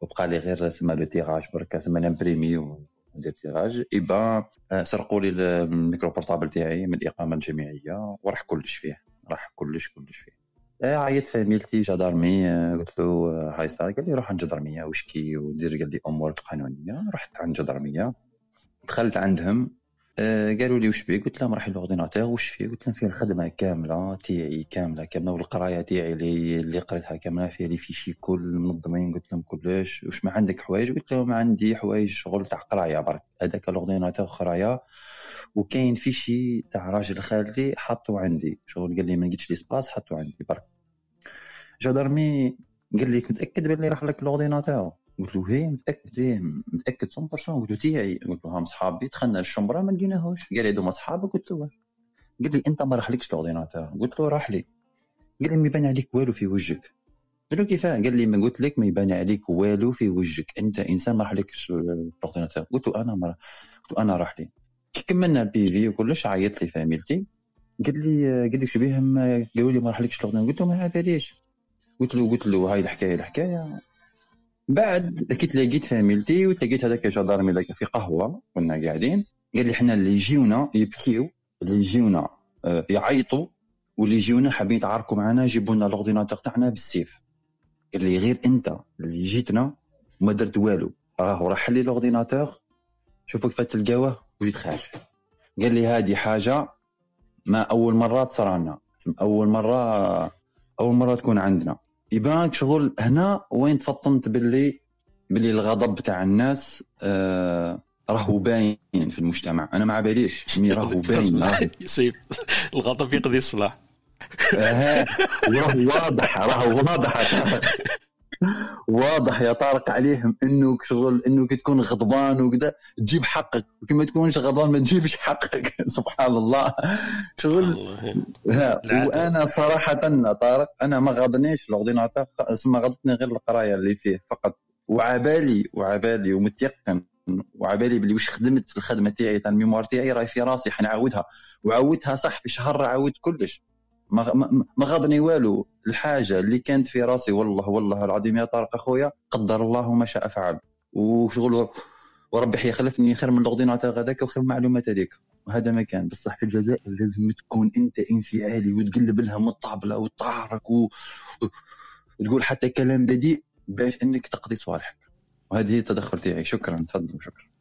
وبقى لي غير سما le tirage برك سما نمبريمي وندير tirage. ايبا آه، سرقوا لي ال micro portable تاعي من الإقامة الجامعية وراح كلش فيه راح كلش كلش فيه. آه، عيطت فاميلتي جدرمي قلت له هاي صار قال لي روح عند جدرميه وشكي ودير قال لي أمورك القانونيه رحت عند جدرميه دخلت عندهم آه، قالوا لي وش بيه قلت لهم راح ال ordinateur وش فيه قلت لهم فيه الخدمة كاملة تاعي كاملة كاملة والقراية تاعي اللي اللي قريتها كاملة فيها les fichiers كل منظمين قلت لهم كلش وش ما عندك حوايج؟ قلت لهم عندي حوايج شغل تاع قراية برك. هذاك ال ordinateur قرايه وكاين fichier تاع راجل خالي حطه عندي. شغل قال لي ما لقيتش l'espace حطه عندي برك. جدرمي قال لي متأكد باللي راح لك ال ordinateur قلت له هي متأكد هي متأكد 100% قلت له تيعي قلت له هم صحابي دخلنا الشمبره ما لقيناهوش. قال لي هذوما صحابك؟ قلت له قال لي أنت ما راحلكش ال ordinateur قلت له راح لي. قال لي ما يبان عليك والو في وجهك. قلت له كيفاه؟ قال لي ما قلت لك ما يبان عليك والو في وجهك. أنت إنسان ما راحلكش ال ordinateur قلت له أنا ما قلت له أنا راح لي. كملنا ال PV وكلش عيط لي فاميلتي قال لي قال لي شبيهم قالوا لي ما راحلكش ال ordinateur قلت له ما باليش قلت له قلت له هاي الحكاية الحكاية. بعد كي تلاقيت فاميلتي وتلاقيت هذاك جدارمي ذاك في قهوة كنا قاعدين. قال لي حنا اللي يجيونا يبكيو اللي يجيونا آه، يعيطوا واللي يجيونا حابين يتعاركوا معنا يجيبوا لنا ال ordinateur تاعنا بالسيف. قال لي غير أنت اللي جيتنا وما درت والو راهو راح لي ال ordinateur شوفوا كيف تلقاوه وجيت خارج قال لي هذه حاجة ما أول مرة تصرى لنا. أول مرة أول مرة تكون عندنا. يبانك شغل هنا وين تفطنت باللي باللي الغضب تاع الناس آه راهو باين في المجتمع. أنا ما باليش مي راهو باين سيف الغضب يقضي الصلاح. راهو واضح راهو واضح واضح يا طارق عليهم انه شغل انه تكون غضبان وكذا تجيب حقك. وكما تكونش غضبان ما تجيبش حقك. سبحان الله. شغل. وأنا صراحة طارق أنا ما غاضنيش ال ordinateur ما غاضتني غير القراية اللي فيه فقط. وعبالي وعبالي ومتيقن. وعبالي بلي واش خدمت الخدمة تاعي تاع ال mémoire تاعي راهي في راسي حنعاودها. وعودتها صح في شهر عاودت كلش. ما, غاضني والو. الحاجة اللي كانت في راسي والله والله العظيم يا طارق أخويا قدر الله ما شاء فعل. وشغل وربي حيخلفني خير من الاورديناتور هذاك وخير من المعلومات هذيك. وهذا ما كان. بصح في الجزائر لازم تكون أنت انفعالي وتقلب لها من الطابلة وتعرك و... وتقول حتى كلام بديء باش أنك تقضي صوالحك وهذه هي التدخل تاعي. شكرا. تفضل شكرا.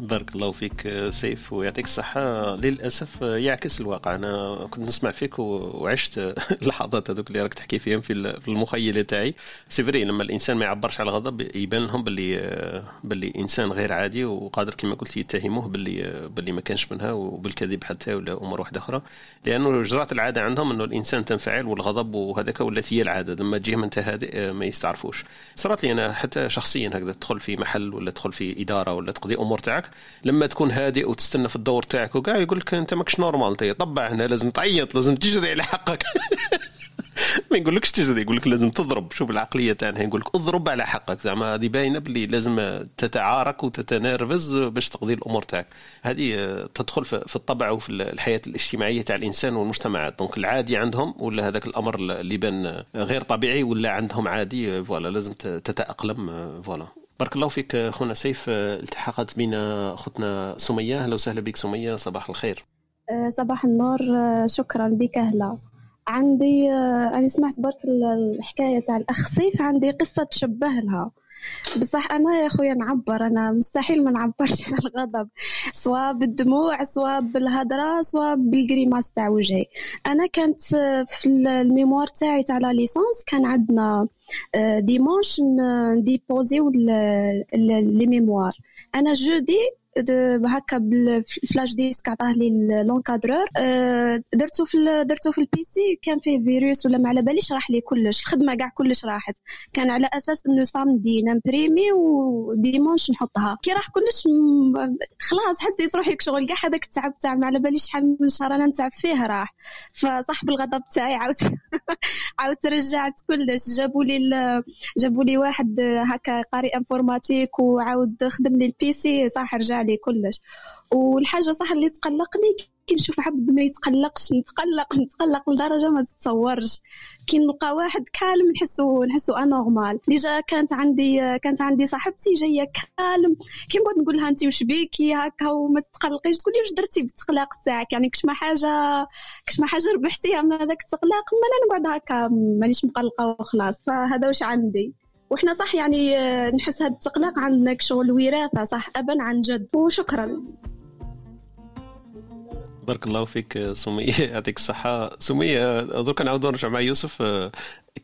بارك الله فيك سيف ويعطيك الصحة. للأسف يعكس الواقع. أنا كنت نسمع فيك وعشت اللحظات هذوك اللي راك تحكي فيهم في المخيلة تاعي. سيفري لما الإنسان ما يعبرش على الغضب يبان لهم باللي باللي إنسان غير عادي وقادر كما قلت يتهموه باللي باللي ما كانش منها وبالكذب حتى ولا أمور واحدة أخرى. لأنه جرات العادة عندهم أنه الإنسان تنفعل والغضب وهذاك ولات هي العادة. لما تجيه من هادئ ما يستعرفوش. صارت لي أنا حتى شخصيا هكذا تدخل في محل ولا تدخل في إدارة ولا تقضي أمور تاعك. لما تكون هادئ وتستنى في الدور تاعك وكاع يقول لك أنت ماكش normal طبع هنا لازم تعيط لازم تجري على حقك. ما يقولكش تجري يقول لك لازم تضرب. شوف العقلية تاعنا يقول لك اضرب على حقك. زعما هذه باينة باللي لازم تتعارك وتتنرفز باش تقضي الأمور تاعك. هذه تدخل في الطبع وفي الحياة الاجتماعية تاع الإنسان والمجتمعات. donc العادي عندهم ولا هذاك الأمر اللي بان غير طبيعي ولا عندهم عادي voilà لازم تتأقلم voilà. بارك الله فيك خونا سيف. التحقت بنا أختنا سمية. أهلا وسهلا بك سمية. صباح الخير. أه، صباح النور. أه، شكرا بك. أهلا. عندي أنا سمعت برك الحكاية تاع الأخ سيف. عندي قصة تشبه لها. بصح أنا يا خويا نعبر أنا مستحيل ما نعبرش على الغضب. سواء بالدموع سواء بالهضره سواء بال grimaces تاع وجهي. أنا كانت في ال mémoire تاعي تاع la licence كان عندنا dimanche نديبوزيو les mémoires. أنا jeudi هكا بال flash disque عطاه لي l'encadreur أه، درتو في درتو في ال PC كان فيه فيروس ولا ما على باليش راح لي كلش الخدمة كاع كلش راحت. كان على أساس إنه samedi نمبريمي و dimanche نحطها. كي راح كلش خلاص حسيت روحي شغل كاع هذاك التعب تاع ما على باليش شحال من شهر أنا نتعب فيه راح. فصاحب الغضب تاعي عاود عاود رجعت كلش. جابوا لي جابوا لي واحد هكا قارئ informatique وعاود خدم لي ال PC صح رجع لي كلش. والحاجة صح اللي تقلقني كي نشوف عبد ما يتقلقش نتقلق نتقلق لدرجة ما تتصورش. كي نلقى واحد calme نحسو نحسو anormal déjà كانت عندي كانت عندي صاحبتي جاية calme. كي نقعد نقول لها انت واش بيكي هكا وما تتقلقيش تقول لي واش درتي بالتقلاق تاعك؟ يعني كش ما حاجة كش ما حاجة ربحتيها من هذاك التقلاق ما أنا نقعد هكا مانيش مقلقة وخلاص. فهذا واش عندي. وإحنا صح يعني آه، نحس هاد التقلق عندنا شغل وراثة صح أبا عن جد. وشكرا. بارك الله فيك سمية. يعطيك الصحة. سمية درك نعاود نرجع مع يوسف آه،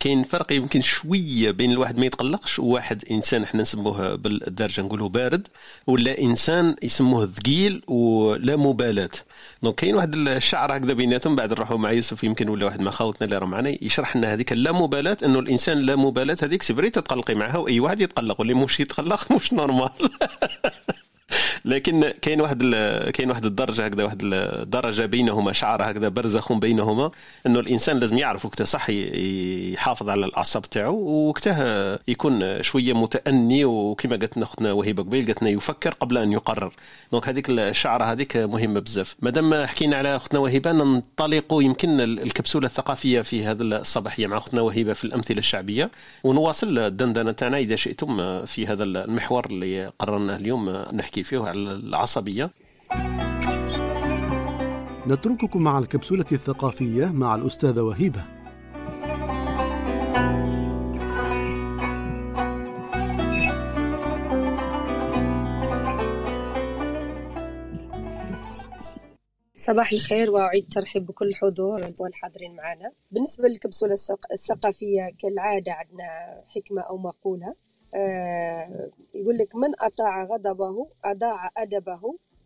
كاين فرق يمكن شوية بين الواحد ما يتقلقش وواحد إنسان إحنا نسموه بالدارجه نقولوا بارد ولا إنسان يسموه ثقيل ولا مبالاة. donc كاين واحد الشعر هكذا بيناتهم بعد نروحوا مع يوسف يمكن ولا واحد ما خاوتنا اللي راه معنا يشرح لنا هذيك لا مبالاة إنه الإنسان لا مبالاة هذيك سي تتقلقي معها وأي واحد يتقلق واللي مش يتقلق مش normal. لكن كاين واحد كاين واحد الدرجة هكذا واحد الدرجه بينهما شعر هكذا برزخ بينهما إنه الإنسان لازم يعرف وقتها صح يحافظ على الأعصاب تاعو وقتها يكون شوية متأني وكما قالت لنا أختنا وهبه قبيل قالت لنا يفكر قبل أن يقرر. دونك هذيك الشعرة هذيك مهمة بزاف. مادام حكينا على أختنا وهبه ننطلق يمكن الكبسولة الثقافية في هذا الصباحيه مع أختنا وهبه في الأمثلة الشعبية ونواصل الدندنة تاعنا إذا شئتم في هذا المحور اللي قررنا اليوم نحكي فيه على العصبية. نترككم مع الكبسولة الثقافية مع الأستاذة وهبه صباح الخير وأعيد الترحيب بكل الحضور والحاضرين معنا بالنسبة للكبسولة الثقافية كالعادة عندنا حكمة أو مقولة. يقول لك من أطاع غضبه أضاع أدبه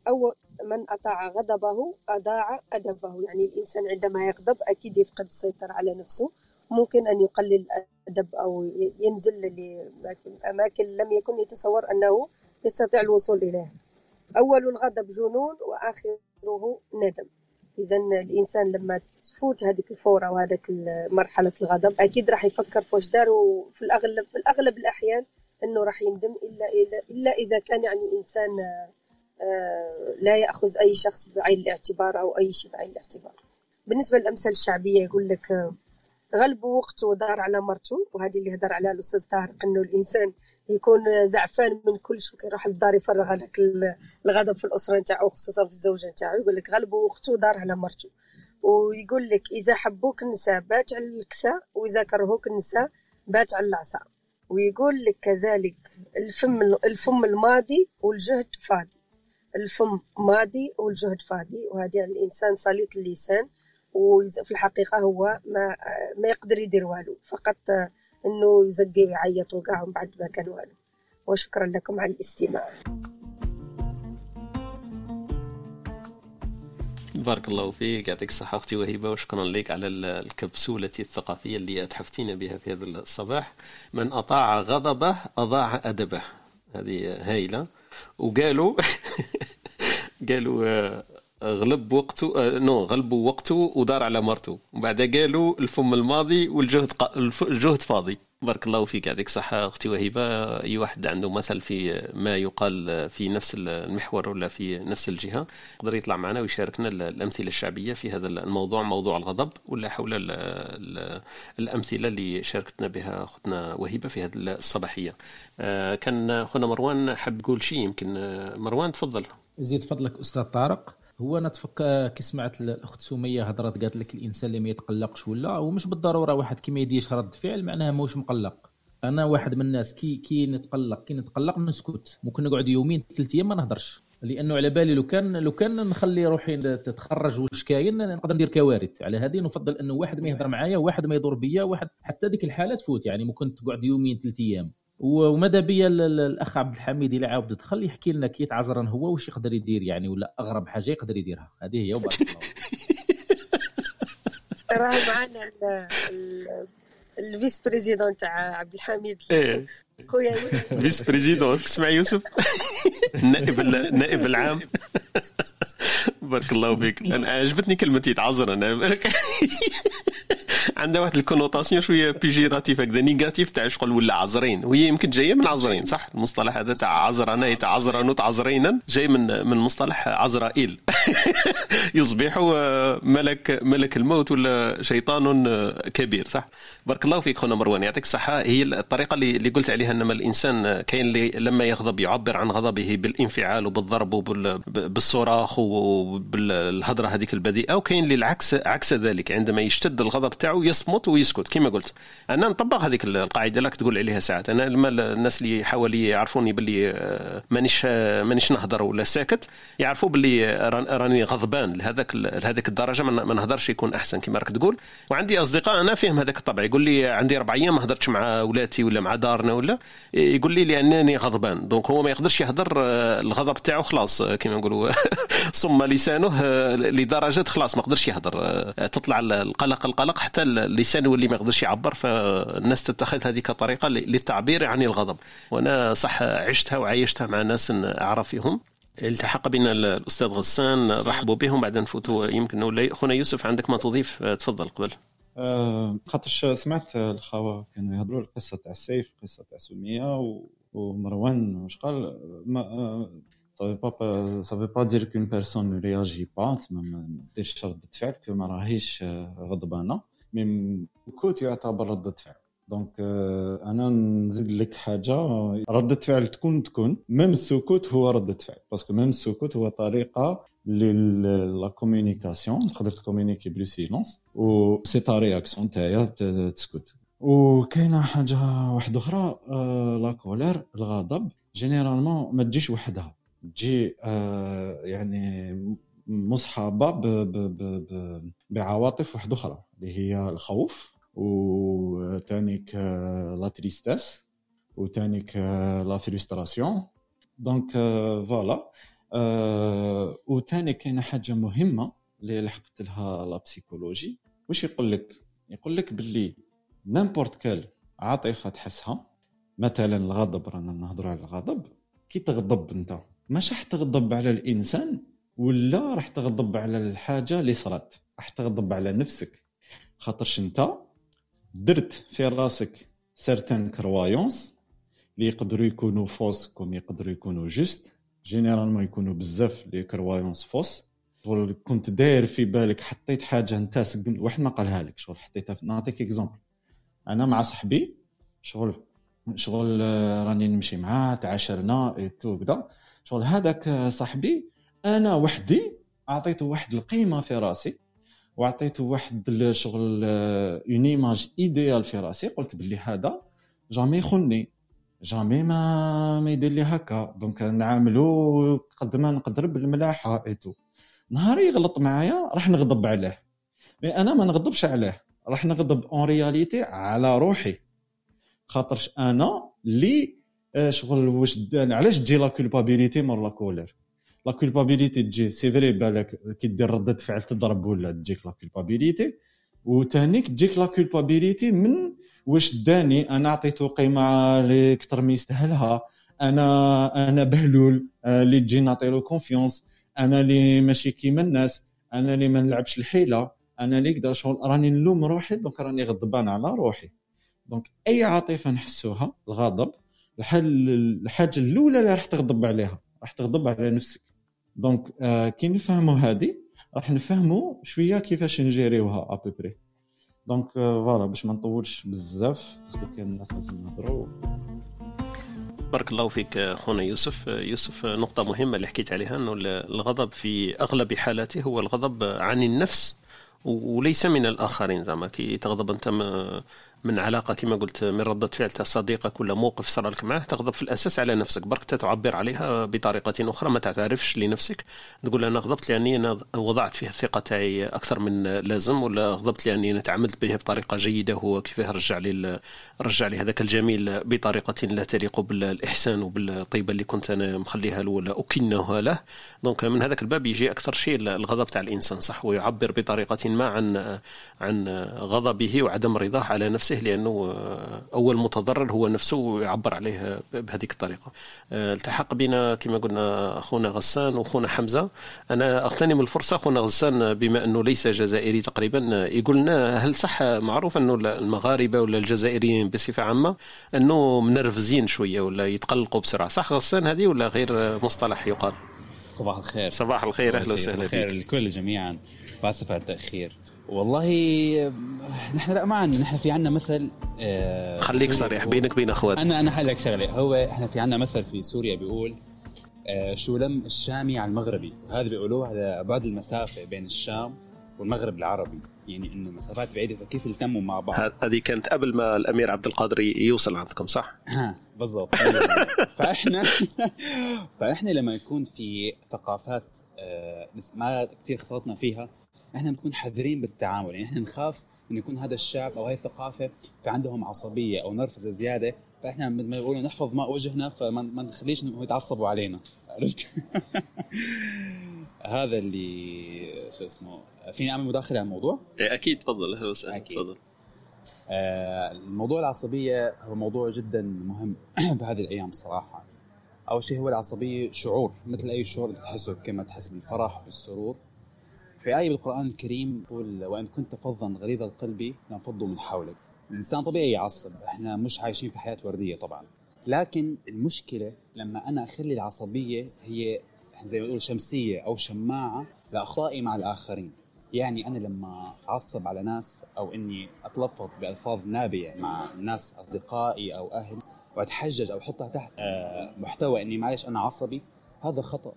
أو من أطاع غضبه أضاع أدبه. يعني الإنسان عندما يغضب أكيد يفقد السيطرة على نفسه. ممكن أن يقلل يأدب أو ينزل لأماكن لم يكن يتصور أنه يستطيع الوصول إليها. أول الغضب جنون وآخره ندم. إذا الإنسان لما تفوت هذيك الفورة وهذاك مرحلة الغضب أكيد راح يفكر في واش دار وفي الأغلب في الأغلب الأحيان أنه راح يندم إلا, إلا إذا كان يعني إنسان آه، لا يأخذ أي شخص بعين الاعتبار أو أي شيء بعين الاعتبار. بالنسبة للأمثال الشعبية يقول لك آه، غلب وقته ودار على مرته وهذه اللي هدر عليها الأستاذ طارق أنه الإنسان يكون زعفان من كل شيء كيروح للدار يفرغ هذاك الغضب في الأسرة نتاعو خصوصا في الزوجة نتاعو. يقول لك غلبوا اخته دار على مرته. ويقول لك إذا حبوك النساء بات على الكساء وإذا كرهوك النساء بات على العصا. ويقول لك كذلك الفم الفم الماضي والجهد فاضي. الفم ماضي والجهد فاضي. وهذا الإنسان سليط اللسان وفي الحقيقة هو ما ما يقدر يدير والو. فقط إنه يزقي ويعيط وكاع من بعد ما كان والو. وشكرا لكم على الاستماع. بارك الله فيك يعطيك الصحة أختي وهبة وشكرا لك على الكبسولة الثقافية اللي أتحفتينا بها في هذا الصباح. من أطاع غضبه أضاع أدبه. هذه هايلة. وقالوا قالوا آه، غلب وقته آه، نو غلبوا وقته ودار على مرته. وبعد قالوا الفم الماضي والجهد الجهد فاضي. بارك الله فيك يعطيك الصحة أختي وهبة أي واحد عنده مثل في ما يقال في نفس المحور ولا في نفس الجهة يقدر يطلع معنا ويشاركنا الأمثلة الشعبية في هذا الموضوع موضوع الغضب ولا حول الأمثلة اللي شاركتنا بها أختنا وهبة في هذه الصباحية. آه، كان خونا مروان حب يقول شيء يمكن آه، مروان تفضل. زيد فضلك أستاذ طارق. هو أنا تفك كي سمعت الأخت سمية هضرت قالت لك الإنسان اللي ما يتقلقش ولا هو مش بالضرورة واحد كي ما يديش رد فعل معناها موش مقلق. أنا واحد من الناس كي كي نتقلق كي نتقلق نسكت. ممكن نقعد يومين ثلاث أيام ما نهضرش. لأنه على بالي لو كان لو كان نخلي روحي تتخرج واش كاين نقدر ندير كوارث. على هذه نفضل أنه واحد ما يهضر معايا واحد ما يدور بيا واحد حتى ديك الحالة تفوت. يعني ممكن تقعد يومين ثلاث أيام. وماذا بيا الأخ عبد الحميد إلى عاود دخل يحكي لنا كي تعزرن هو واش يقدر يدير يعني ولا أغرب حاجة يقدر يديرها؟ هذه هي وبارك الله راه معنا ال vice-président تاع عبد الحميد. إيه. خويا يوسف. vice-président. تسمع يوسف؟ النائب النائب العام. بارك الله فيك. أنا عجبتني كلمة يتعزرن أنا عندها واحد ال connotation شوية péjorative هكذا négative تاع شغل ولا عزرين وهي يمكن جاية من عزرين صح؟ المصطلح هذا تاع عزرنا يتعزرن تعزرينا جاي من من مصطلح عزرائيل. يصبح ملك ملك الموت ولا شيطان كبير صح؟ بارك الله فيك خونا مروان يعطيك الصحة. هي الطريقة اللي, قلت عليها إنما الإنسان كاين اللي لما يغضب يعبر عن غضبه بالانفعال وبالضرب وبالصراخ وبالهضره هذيك البذيئة وكاين اللي العكس عكس ذلك عندما يشتد الغضب تاعو يصمت ويسكت كما قلت. أنا نطبق هذيك القاعدة لك تقول عليها ساعات. أنا لما الناس اللي حوالي يعرفوني باللي آه، مانيش آه، مانيش نهضر ولا ساكت يعرفوا باللي راني غضبان لهذاك لهذيك الدرجة ما نهضرش يكون أحسن كما راك تقول. وعندي أصدقاء أنا فيهم هذاك الطبع. يقول لي عندي أربع أيام ما هضرتش مع ولاتي ولا مع دارنا ولا يقول لي لأنني غضبان. donc هو ما يقدرش يهضر آه، الغضب تاعو خلاص كما نقولوا. صم لسانه لدرجة خلاص ما قدرش يهضر. تطلع القلق القلق حتى اللسان يولي ما يقدرش يعبر فالناس تتخذ هذه كطريقه للتعبير عن الغضب. وأنا صح عشتها وعايشتها مع ناس اعرف فيهم التحق بنا الأستاذ غسان رحبوا بهم. بعد نفوتوا يمكن خونا يوسف عندك ما تضيف؟ تفضل قبل. أه خاطرش سمعت الخوا كانوا يهضروا القصة تاع السيف قصة تاع سمية ومروان واش قال؟ ما pas ça veut pas dire qu'une personne ne réagit pas ما ديرش ردة فعل que ما راهيش غضبانة. mais سكوت يعتبر ردة فعل. donc أنا نزيد لك حاجة. ردة فعل تكون تكون même السكوت هو ردة فعل. parce que même السكوت هو طريقة la communication تقدر تكومينيكي ب le silence و c'est ta réaction تاعي تسكت. وكاينه حاجة واحدة أخرى la colère الغضب. généralement ما تجيش وحدها. تجي يعني مصحبة بعواطف واحدة أخرى. اللي هي الخوف وتانيك la tristesse وتانيك la frustration. donc voilà. وتاني كاينة حاجة مهمة اللي لحقت لها la psychologie. واش يقول لك؟ يقول لك باللي n'importe quelle عاطفة تحسها. مثلا الغضب رانا نهضروا على الغضب. كي تغضب أنت مش راح تغضب على الإنسان ولا راح تغضب على الحاجة اللي صرات؟ راح تغضب على نفسك. خاطرش انت؟ درت في راسك certaines croyances اللي يقدروا يكونوا fausses comme يقدروا يكونوا justes généralement يكونوا بزاف les croyances fausses. شغل كنت داير في بالك حطيت حاجة انت واحد ما قالها لك. شغل حطيتها نعطيك exemple أنا مع صاحبي شغل شغل آه، راني نمشي معاه تعاشرنا et tout كدا. شغل هذاك صاحبي أنا وحدي أعطيته واحد القيمة في راسي. وعطيته واحد الشغل une image idéale في راسي. قلت بلي هذا jamais يخوني jamais ما ما يدير لي هكا. donc نعاملو قد ما نقدر بالملاحة et tout نهار يغلط معايا راح نغضب عليه. mais أنا ما نغضبش عليه. راح نغضب en réalité على روحي. خاطرش أنا اللي آه، شغل واش علاش تجي la culpabilité مور la colère la culpabilité تجي c'est vrai بالك كي دير ردة فعل تضرب ولا تجيك la culpabilité وتانيك تجيك la culpabilité من واش داني أنا عطيته قيمه اللي أكثر من يستاهلها أنا أنا بهلول اللي تجي نعطي له confiance أنا اللي ماشي كيما الناس أنا اللي ما نلعبش الحيله أنا اللي كدا شغل راني نلوم روحي donc راني غضبان على روحي donc اي عاطفه نحسوها الغضب الحاجة الاولى اللي راح تغضب عليها راح تغضب على نفسك donc كي نفهموا هذه راح نفهموا شوية كيفاش نجيريوها à peu près donc voilà باش ما نطولش بزاف parce que كاين الناس لازم نهضروا بارك الله فيك خونا يوسف يوسف نقطة مهمة اللي حكيت عليها أنه الغضب في أغلب حالاته هو الغضب عن النفس وليس من الآخرين زعما كي تغضب أنت من علاقة كما قلت من رده فعل صديقك ولا موقف صار لك معه تغضب في الأساس على نفسك. برك تعبر عليها بطريقة أخرى ما تعترفش لنفسك. تقول أنا غضبت لأني أنا وضعت فيها الثقة تاعي أكثر من لازم ولا غضبت لأني أنا تعاملت به بطريقة جيدة هو كيفاه رجع لي رجع لي هذاك الجميل بطريقة لا تليق بالإحسان وبالطيبة اللي كنت أنا مخليها له ولا أكنها له. دونك من هذاك الباب يجي أكثر شيء الغضب تاع الإنسان صح؟ ويعبر بطريقة ما عن عن غضبه وعدم رضاه على نفسه. نفسه لأنه أول متضرر هو نفسه ويعبر عليه بهذيك الطريقة. آه، التحق بنا كما قلنا أخونا غسان وأخونا حمزة. أنا أغتنم الفرصة أخونا غسان بما أنه ليس جزائري تقريبا يقول لنا هل صح معروف أنه المغاربة ولا الجزائريين بصفة عامة أنه منرفزين شوية ولا يتقلقوا بسرعة؟ صح غسان هذه ولا غير مصطلح يقال؟ صباح الخير. صباح الخير أهلا وسهلا بك الكل جميعا. واسف على التأخير. والله نحن لا ما عندنا. نحن في عندنا مثل آه خليك صريح بينك بين اخوات أنا أنا لك شغلة. هو إحنا في عندنا مثل في سوريا بيقول آه شو لم الشامي على المغربي. وهذا بيقولوه على بعد المسافة بين الشام والمغرب العربي. يعني إنه مسافات بعيدة فكيف التموا مع بعض؟ هذه كانت قبل ما الأمير عبد القادر يوصل عندكم صح؟ ها بالضبط. فإحنا فإحنا لما يكون في ثقافات آه، ما كثير خسرتنا فيها إحنا بنكون حذرين بالتعامل يعني إحنا نخاف انه يكون هذا الشعب أو هاي الثقافة في عندهم عصبية أو نرفزة زيادة فإحنا مثل ما بيقولوا نحفظ ماء وجهنا فما ما نخليش انهم يتعصبوا علينا. عرفت؟ هذا اللي شو اسمه فيني أعمل مداخلة على الموضوع؟ إيه أكيد تفضل أهلا وسهلا تفضل. آه الموضوع العصبية هو موضوع جدا مهم بهذه الأيام الصراحه أول شيء هو العصبية شعور مثل أي شعور تحسه كما تحس بالفرح بالسرور. في آية بالقرآن الكريم تقول وإن كنت فظا غليظ القلب لانفضوا من حولك. الإنسان طبيعي يعصب إحنا مش عايشين في حياة وردية طبعا. لكن المشكلة لما أنا أخلي العصبية هي زي ما نقول شمسية أو شماعة لأخطائي مع الآخرين. يعني أنا لما أعصب على ناس أو إني أتلفظ بألفاظ نابية مع ناس أصدقائي أو أهل وأتحجج أو أحطها تحت آه، محتوى إني معلش أنا عصبي هذا خطأ.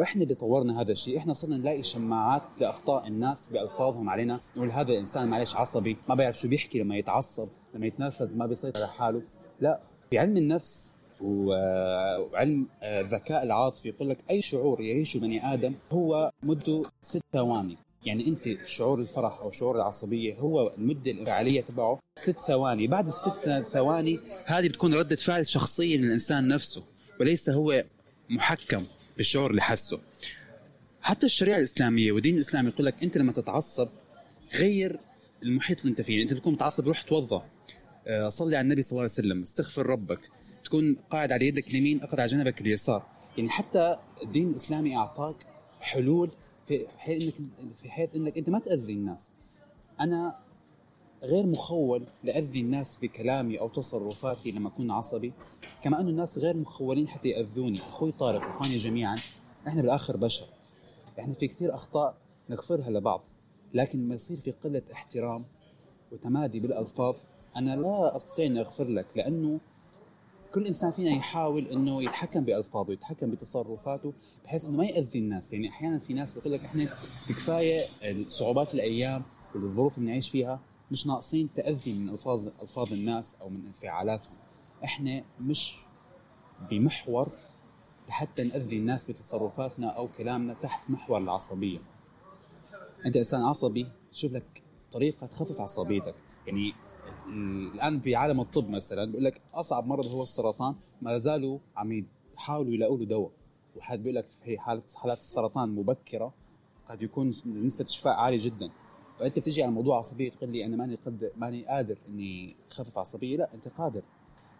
وإحنا اللي طورنا هذا الشيء إحنا صرنا نلاقي شماعات لأخطاء الناس بألفاظهم علينا نقول هذا الانسان معلش عصبي ما بيعرف شو بيحكي لما يتعصب لما يتنرفز ما بيسيطر على حاله. لا في علم النفس وعلم الذكاء العاطفي يقول لك أي شعور يعيشه بني آدم هو مدة ست ثواني. يعني أنت شعور الفرح أو شعور العصبية هو المدة الانفعالية تبعه ست ثواني. بعد الست ثواني هذه بتكون ردة فعل شخصية من الانسان نفسه وليس هو محكم. بالشعور اللي حسه حتى الشريعة الإسلامية والدين الاسلامي يقول لك أنت لما تتعصب غير المحيط اللي أنت فيه. يعني أنت بتكون متعصب روح توضى. آه، صلي على النبي صلى الله عليه وسلم استغفر ربك. تكون قاعد على يدك اليمين اقعد على جنبك اليسار. يعني حتى الدين الإسلامي أعطاك حلول في حيث انك في حيث إنك أنت ما تأذي الناس. أنا غير مخول لأذي الناس بكلامي أو تصرفاتي لما أكون عصبي كما انه الناس غير مخولين حتى يأذوني. أخوي طارق واخواني جميعا إحنا بالآخر بشر. إحنا في كثير أخطاء نغفرها لبعض لكن ما يصير في قلة احترام وتمادي بالألفاظ أنا لا أستطيع أن أغفر لك لأنه كل إنسان فينا يحاول إنه يتحكم بألفاظه يتحكم بتصرفاته بحيث إنه ما يأذي الناس. يعني أحيانا في ناس بيقول لك إحنا بكفايه صعوبات الأيام والظروف اللي نعيش فيها مش ناقصين تأذي من الفاظ ألفاظ الناس أو من انفعالاتهم. إحنا مش بمحور لحتى نأذي الناس بتصرفاتنا أو كلامنا تحت محور العصبية. أنت إنسان عصبي تشوف لك طريقة تخفف عصبيتك. يعني الآن بعالم الطب مثلا بيقول لك أصعب مرض هو السرطان ما زالوا عم يحاولوا يلاقوا له دواء. وحد بيقول لك في حاله حالات السرطان مبكرة قد يكون نسبة الشفاء عالية جدا. فأنت بتجي على موضوع عصبية تقول لي أنا ماني قد ماني قادر إني أخفف عصبية لا أنت قادر.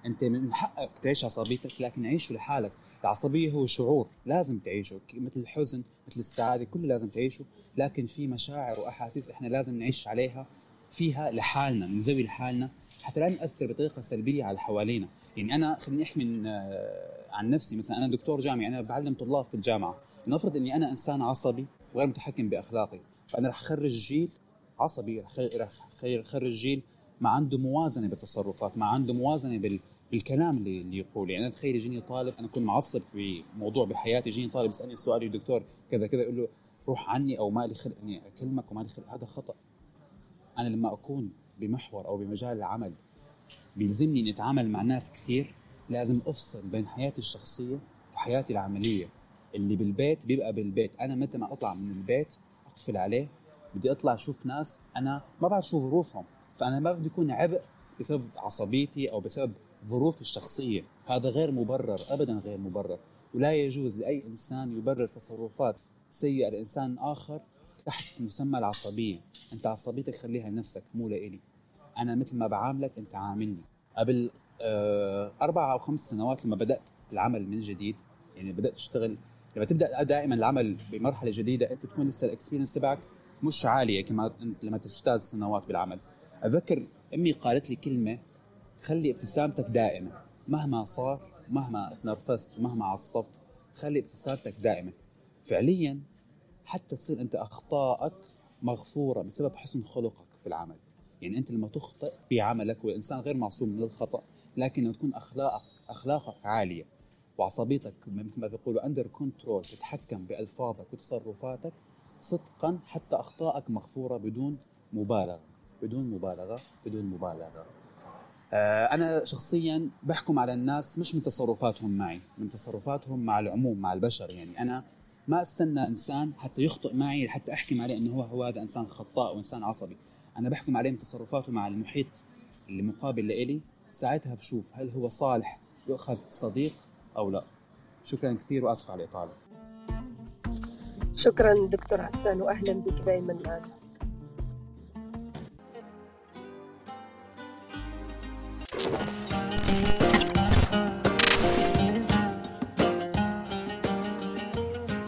أنت من حقك تعيش عصبيتك لكن عيشه لحالك. العصبية هو شعور لازم تعيشه مثل الحزن مثل السعادة كله لازم تعيشه. لكن في مشاعر وأحاسيس إحنا لازم نعيش عليها فيها لحالنا نزوي لحالنا حتى لا نأثر بطريقة سلبية على حوالينا. يعني أنا خليني احكي من عن نفسي. مثلا أنا دكتور جامعي أنا بعلم طلاب في الجامعة. نفرض إني أنا إنسان عصبي وغير متحكم بأخلاقي فأنا رح اخرج جيل عصبي رح اخرج جيل ما عنده موازنة بالتصرفات ما عنده موازنة بال بالكلام اللي اللي يقول يعني أنا تخيل يجيني طالب أنا اكون معصب في موضوع بحياتي يجيني طالب يسألني سؤال دكتور كذا كذا يقول له روح عني أو ما لي خلق اني أكلمك وما لي خلق هذا خطأ. أنا لما أكون بمحور أو بمجال العمل بيلزمني إني أتعامل مع ناس كثير لازم أفصل بين حياتي الشخصية وحياتي العملية. اللي بالبيت بيبقى بالبيت. أنا متى ما أطلع من البيت أقفل عليه بدي أطلع أشوف ناس أنا ما بعرف شو ظروفهم. فأنا ما بدي اكون عبء بسبب عصبيتي أو بسبب ظروفي الشخصية. هذا غير مبرر ابدا غير مبرر. ولا يجوز لأي إنسان يبرر تصرفات سيئة لإنسان آخر تحت مسمى العصبية. أنت عصبيتك خليها لنفسك مو لإلي. أنا مثل ما بعاملك أنت عاملني. قبل آه، أربع أو خمس سنوات لما بدأت العمل من جديد يعني بدأت أشتغل لما تبدأ دائما العمل بمرحلة جديدة أنت تكون لسه الاكسبيرينس تبعك مش عالية كما لما تجتاز سنوات بالعمل. اتذكر أمي قالت لي كلمة خلي ابتسامتك دائمة. مهما صار مهما تنرفزت ومهما عصبت خلي ابتسامتك دائمة. فعليا حتى تصير أنت اخطائك مغفورة بسبب حسن خلقك في العمل. يعني أنت لما تخطئ في عملك والإنسان غير معصوم من الخطأ لكن لما تكون أخلاقك أخلاقك عالية وعصبيتك مثل ما بيقولوا under control تتحكم بألفاظك وتصرفاتك صدقا حتى أخطائك مغفورة بدون مبالغة. بدون مبالغة بدون مبالغة. آه، أنا شخصيا بحكم على الناس مش من تصرفاتهم معي من تصرفاتهم مع العموم مع البشر يعني. أنا ما أستنى إنسان حتى يخطئ معي حتى أحكم عليه إنه هو هو هذا إنسان خطاء وإنسان عصبي. أنا بحكم عليه من تصرفاته مع المحيط اللي مقابل لإلي. ساعتها بشوف هل هو صالح يؤخذ صديق أو لا. شكرا كثير وأسف على الإطالة. شكرا دكتور حسان واهلا بك دائما معنا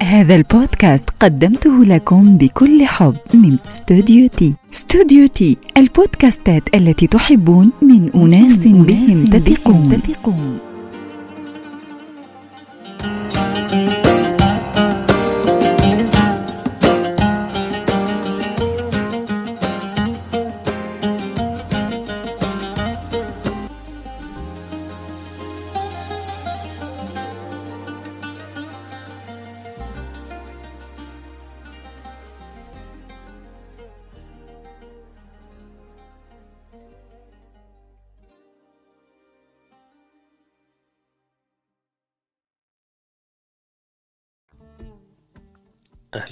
هذا البودكاست قدمته لكم بكل حب من استوديو تي. استوديو تي البودكاستات التي تحبون من أناس بهم تثقون.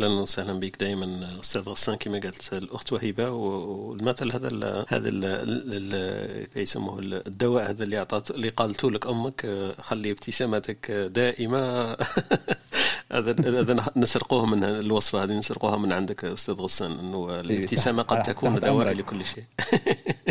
أهلا وسهلا بك دائما أستاذ غسان كما قالت الأخت وهبه والمثل هذا ال هذا ال يسموه الدواء هذا اللي اعطت اللي قالته لك أمك. خلي ابتسامتك دائمة. هذا هذا نسرقوه من الوصفة هذه نسرقوها من عندك أستاذ غسان إنه الابتسامة قد تكون دواء لكل شيء.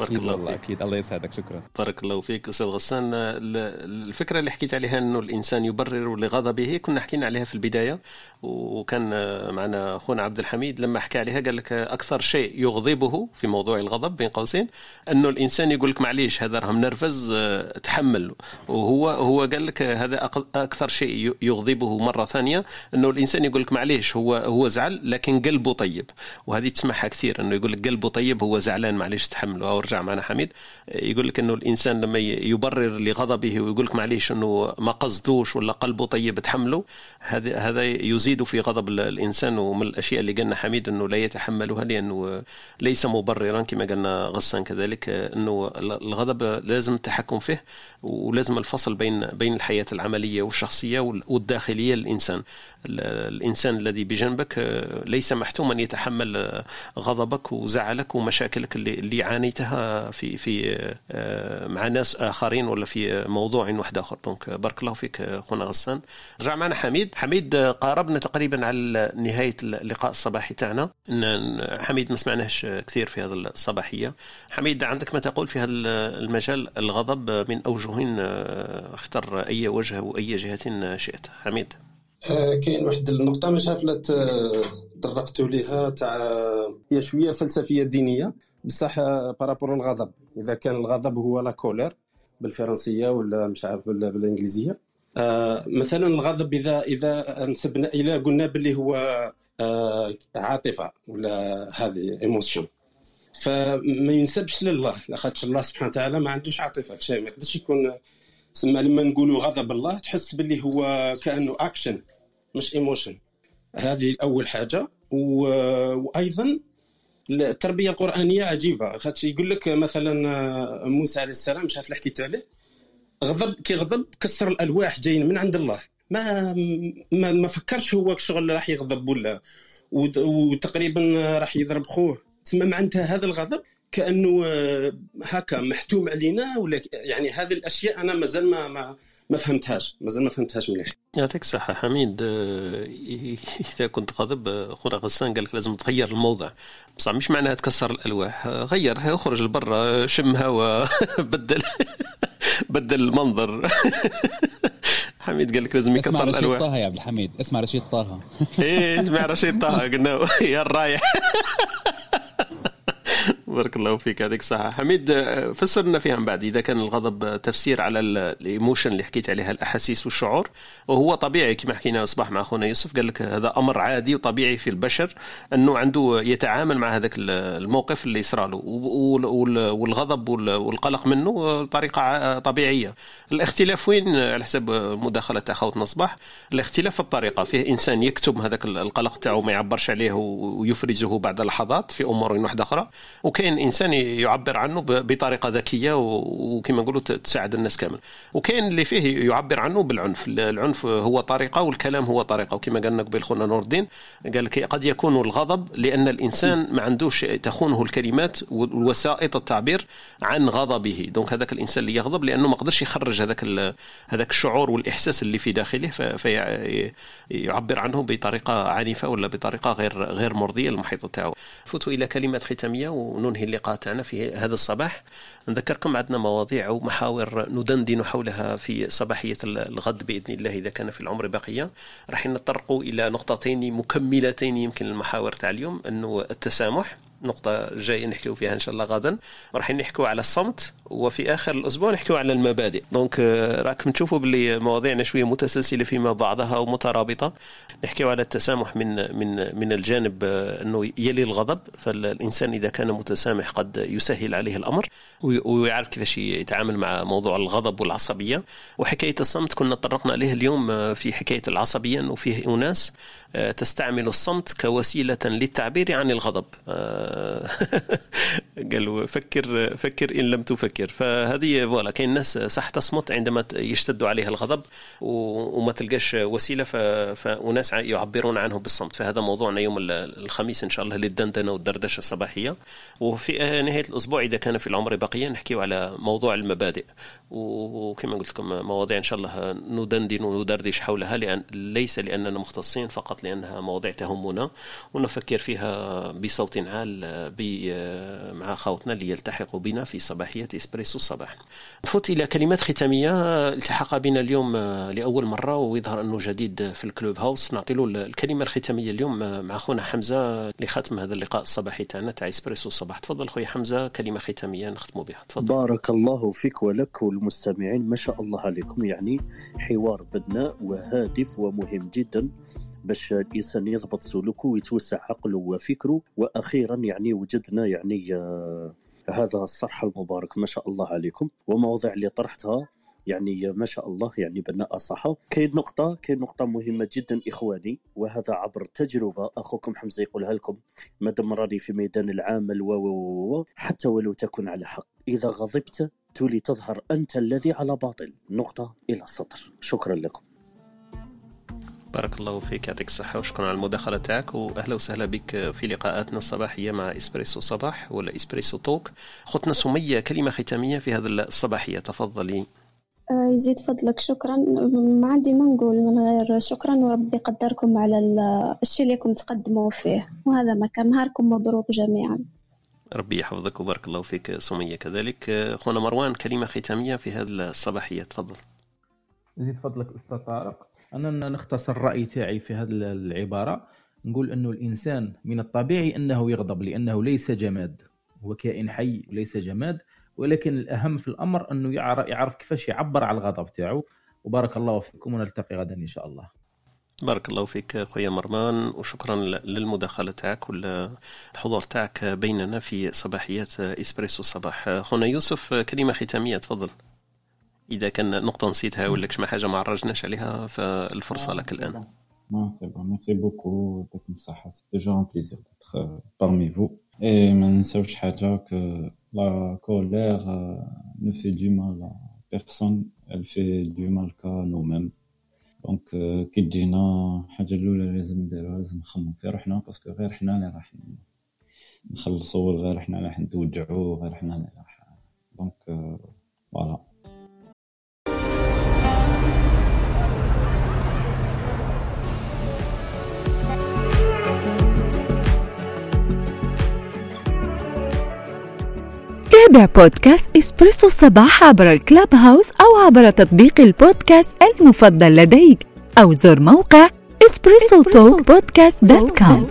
بارك الله فيك. أكيد. الله يسعدك شكرا. بارك الله فيك أستاذ غسان. ال- الفكرة اللي حكيت عليها إنه الإنسان يبرر لغضبه كنا حكينا عليها في البداية وكان معنا أخونا عبد الحميد لما حكى عليها قال لك أكثر شيء يغضبه في موضوع الغضب بين قوسين إنه الإنسان يقول لك معليش هذا راه منرفز آه، تحمل. وهو هو قال لك هذا أكثر شيء يغضبه مرة ثانية إنه الإنسان يقول لك معليش هو هو زعل لكن قلبه طيب. وهذه تسمعها كثير إنه يقول لك قلبه طيب هو زعلان معليش تحمله. أو رجع معنا حميد. يقول لك إنه الإنسان لما يبرر لغضبه ويقول لك معليش إنه ما قصدوش ولا قلبه طيب تحمله هذا هذا يزيد في غضب ال- الإنسان. ومن الأشياء اللي قالنا حميد إنه لا يتحملها لأنه ليس مبررا كما قالنا غسان كذلك إنه الغضب لازم التحكم فيه. ولازم الفصل بين بين الحياة العملية والشخصية وال- والداخلية للإنسان. ال- الإنسان الذي بجنبك آه، ليس محتوما يتحمل آه، غضبك وزعلك ومشاكلك اللي عانيتها في في آه، مع ناس آخرين ولا في موضوع واحد آخر. دونك بارك الله فيك اخونا غسان. رجع معنا حميد. حميد قاربنا تقريبا على نهاية اللقاء الصباحي تاعنا. حميد ما سمعناش كثير في هذا الصباحية. حميد عندك ما تقول في هذا المجال؟ الغضب من أوجه آه، اختر أي وجه واي جهة شئت. حميد. آه، كاين واحد النقطة مش عارف لا ت- تطرقتوا ليها تاع هي شوية فلسفية دينية. بصح آه، par rapport الغضب إذا كان الغضب هو la colère بالفرنسية ولا مش عارف بال- بالإنجليزية. آه، مثلا الغضب إذا إذا نسبنا إلى قلنا باللي هو آه، عاطفة ولا هذه emotion فما ينسبش لله. لاخاطش الله سبحانه وتعالى ما عندوش عاطفة. شيء ما يقدرش يكون سما لما نقولوا غضب الله تحس باللي هو كأنه اكشن مش emotion هذه اول حاجة. و... وأيضا التربية القرآنية عجيبة. خاطش يقول لك مثلا آه، موسى عليه السلام مش عارف اللي حكيتو عليه؟ غضب كي غضب كسر الألواح جايين من عند الله. ما ما, ما فكرش هو شغل راح يغضب ولا وتقريبا راح يضرب خوه. تسمى معناتها هذا الغضب كأنه آه، هكا محتوم علينا ولا يعني هذه الأشياء أنا مازال ما ما, ما فهمتهاش مازال ما فهمتهاش مليح يعطيك الصحة حميد آه، إذا كنت غاضب آه، أخونا غسان قال لك لازم تغير الموضع. بصح مش معناها تكسر الألواح غيرها اخرج لبرا شم هوا بدل بدل المنظر. حميد قال لك لازم اسمع يكثر رشيد الألواح. طه يا عبد الحميد اسمع رشيد طه. إيه اسمع رشيد طه قلنا يا الرايح. بارك الله فيك يعطيك الصحة حميد آه، فسرنا فيها من بعد إذا كان الغضب آه، تفسير على ال- الإيموشن اللي حكيت عليها الأحاسيس والشعور. وهو طبيعي كما حكينا الصباح مع أخونا يوسف قال لك هذا أمر عادي وطبيعي في البشر أنه عنده يتعامل مع هذاك ال- الموقف اللي يصرى له وال- وال- والغضب وال- والقلق منه آه، طريقة ع- طبيعية. الاختلاف وين؟ آه، على حسب آه، مداخلة تاع خوتنا صباح الاختلاف في الطريقة فيه إنسان يكتب هذاك ال- القلق تاعو ما يعبرش عليه ويفرزه بعد لحظات في أمور واحدة أخرى. وكاين إنسان يعبر عنه بطريقة ذكية وكما نقولوا تساعد الناس كامل. وكاين اللي فيه يعبر عنه بالعنف. العنف هو طريقة والكلام هو طريقة. وكما قالنا قبل خونا نور الدين قال لك قد يكون الغضب لأن الإنسان ما عندوش تخونه الكلمات ووسائط التعبير عن غضبه. دونك هذاك الإنسان اللي يغضب لأنه ما قدرش يخرج هذاك هذاك الشعور والإحساس اللي في داخله فيعبر عنه بطريقة عنيفة ولا بطريقة غير غير مرضية للمحيط تاعو فوتوا إلى كلمات ختامية وننهي اللقاء تاعنا في هذا الصباح. نذكركم عندنا مواضيع ومحاور ندندن حولها في صباحية الغد بإذن الله إذا كان في العمر بقيه راح نتطرقوا إلى نقطتين مكملتين يمكن المحاور تاع اليوم أنه التسامح. نقطة جاية نحكيو فيها إن شاء الله غدا. راح نحكيو على الصمت وفي آخر الأسبوع نحكيو على المبادئ. donc آه، راكم تشوفوا باللي مواضيعنا شوية متسلسلة فيما بعضها ومترابطة. نحكيو على التسامح من من من الجانب آه، أنه يلي الغضب. فالإنسان إذا كان متسامح قد يسهل عليه الأمر وي- ويعرف كيفاش يتعامل مع موضوع الغضب والعصبية. وحكاية الصمت كنا تطرقنا عليه اليوم آه، في حكاية العصبية أنه فيه أناس تستعمل الصمت كوسيلة للتعبير عن الغضب. آه، قالوا فكر فكر إن لم تفكر. فهذه فوالا كاين ناس صح تصمت عندما يشتد عليها الغضب وما تلقاش وسيلة فأناس يعبرون عنه بالصمت. فهذا موضوعنا يوم ال- الخميس إن شاء الله للدندنة والدردشة الصباحية. وفي آه، نهاية الأسبوع إذا كان في العمر بقية نحكي على موضوع المبادئ. وكما قلت لكم مواضيع إن شاء الله ندندن وندردش حولها لأن ليس لأننا مختصين فقط لأنها مواضيع تهمنا ونفكر فيها بصوت عال مع خوتنا اللي يلتحقوا بنا في صباحية إسبريسو الصباح نفوت إلى كلمات ختامية التحق بنا اليوم لأول مرة ويظهر أنه جديد في الكلوب هاوس. نعطي له الكلمة الختامية اليوم مع خونا حمزة لختم هذا اللقاء الصباحي تاعنا تاع إسبريسو الصباح تفضل خويا حمزة كلمة ختامية نختموا بها. تفضل. بارك الله فيك ولك والمستمعين ما شاء الله عليكم. يعني حوار بناء وهادف ومهم جدا باش الإنسان يضبط سلوكه ويتوسع عقله وفكره. وأخيرا يعني وجدنا يعني آه هذا الصرح المبارك ما شاء الله عليكم. ومواضيع اللي طرحتها يعني ما شاء الله يعني بناء صح كاين نقطة كاين نقطة مهمة جدا إخواني وهذا عبر تجربة أخوكم حمزة يقولها لكم. مادام راني في ميدان العمل و حتى ولو تكن على حق. إذا غضبت تولي تظهر أنت الذي على باطل. نقطة إلى السطر. شكرا لكم. بارك الله فيك يعطيك الصحة وشكرا على المداخلة تاعك. وأهلا وسهلا بك في لقاءاتنا الصباحية مع إسبريسو صباح ولا إسبريسو توك. خطنا سمية كلمة ختامية في هذا الصباحية. تفضلي. آه، يزيد فضلك شكرا. ما عندي ما نقول من غير شكرا. وربي يقدركم على الشيء اللي كنت تقدموا فيه. وهذا ما كان نهاركم مبروك جميعا. ربي يحفظك وبارك الله فيك سمية. كذلك خونا مروان كلمة ختامية في هذه الصباحية. تفضل. يزيد فضلك أستاذ طارق. أنا نختصر الرأي تاعي في هذه العبارة. نقول أنه الإنسان من الطبيعي أنه يغضب لأنه ليس جماد. هو كائن حي وليس جماد ولكن الأهم في الأمر أنه يعرف كيفاش يعبر على الغضب تاعو. وبارك الله فيكم ونلتقي غدا إن شاء الله. بارك الله فيك خويا مرمان وشكرا للمداخلة تاعك والحضور تاعك بيننا في صباحيات إسبريسو صباح خونا يوسف كلمة ختامية تفضل إذا كان نقطة نسيتها ولا كش ما حاجة ما عرجناش عليها فالفرصة لك الآن Non, c'est bon. Merci beaucoup. يعطيكم الصحة. C'est toujours un plaisir d'être euh, parmi vous. Et ما نساوش حاجة que la colère euh, ne fait du mal à personne. Elle fait du mal qu'à nous-mêmes. donc كي تجينا الحاجة الأولى اللي لازم نديروها لازم نخمم في روحنا parce que غير حنا اللي راح نخلصوا غير حنا اللي راح نتوجعوا غير حنا اللي راح donc voilà. تابع بودكاست إسبريسو الصباح عبر الكلوب هاوس أو عبر تطبيق البودكاست المفضل لديك أو زر موقع إسبريسو توك بودكاست dot com.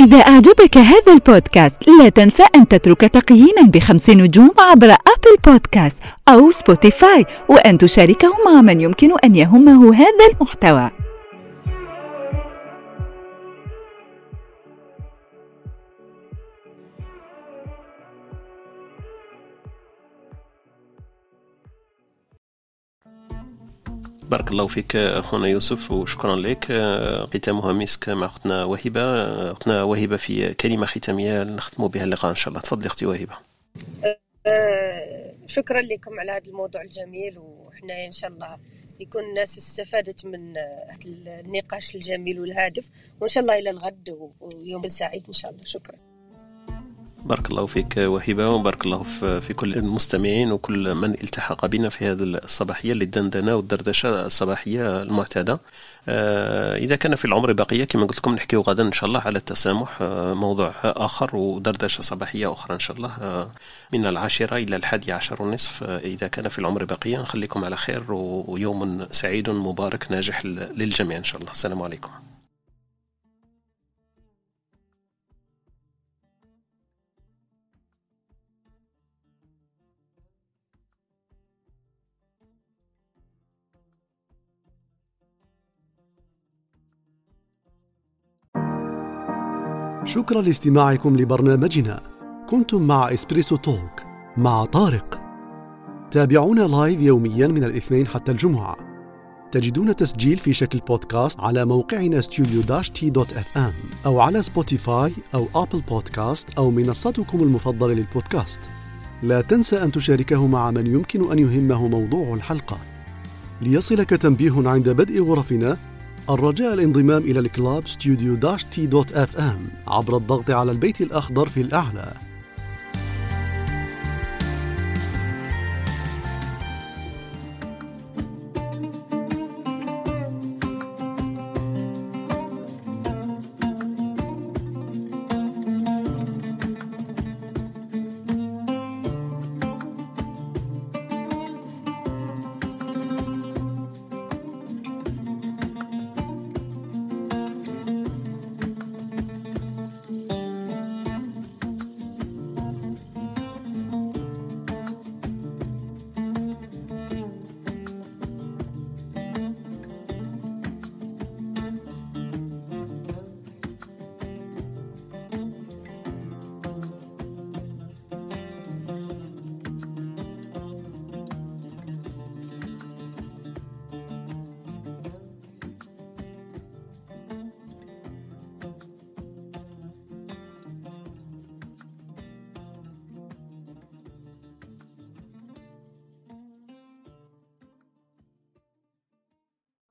إذا أعجبك هذا البودكاست لا تنسى أن تترك تقييما بخمس نجوم عبر أبل بودكاست أو سبوتيفاي وأن تشاركه مع من يمكن أن يهمه هذا المحتوى. بارك الله فيك أخونا يوسف وشكرا لك. ختامها مسك مع اختنا وهبه اختنا وهبه في كلمة ختامية نختم بها اللقاء إن شاء الله. تفضلي أختي وهبه أه شكرا لكم على هذا الموضوع الجميل وحنا إن شاء الله يكون الناس استفادت من هذا النقاش الجميل والهادف. وإن شاء الله إلى الغد ويوم سعيد إن شاء الله. شكرا. بارك الله فيك وهبة وبارك الله في كل المستمعين وكل من التحق بنا في هذه الصباحية للدندنة والدردشة الصباحية المعتادة. آه، إذا كان في العمر بقية كما قلت لكم نحكيه غدا إن شاء الله على التسامح آه، موضوع آخر ودردشة صباحية أخرى إن شاء الله آه، من العاشرة إلى الحادي عشر ونصف. إذا كان في العمر بقية نخليكم على خير ويوم سعيد مبارك ناجح للجميع إن شاء الله. السلام عليكم. شكرا لاستماعكم لبرنامجنا. كنتم مع إسبريسو توك مع طارق. تابعونا live يوميا من الاثنين حتى الجمعة. تجدون تسجيل في شكل بودكاست على موقعنا ام أو على سبوتيفاي أو أبل بودكاست أو منصتكم المفضلة للبودكاست. لا تنسى أن تشاركه مع من يمكن أن يهمه موضوع الحلقة. ليصلك تنبيه عند بدء غرفنا الرجاء الانضمام إلى الكلاب ستوديو تي دوت إف إم عبر الضغط على البيت الأخضر في الأعلى.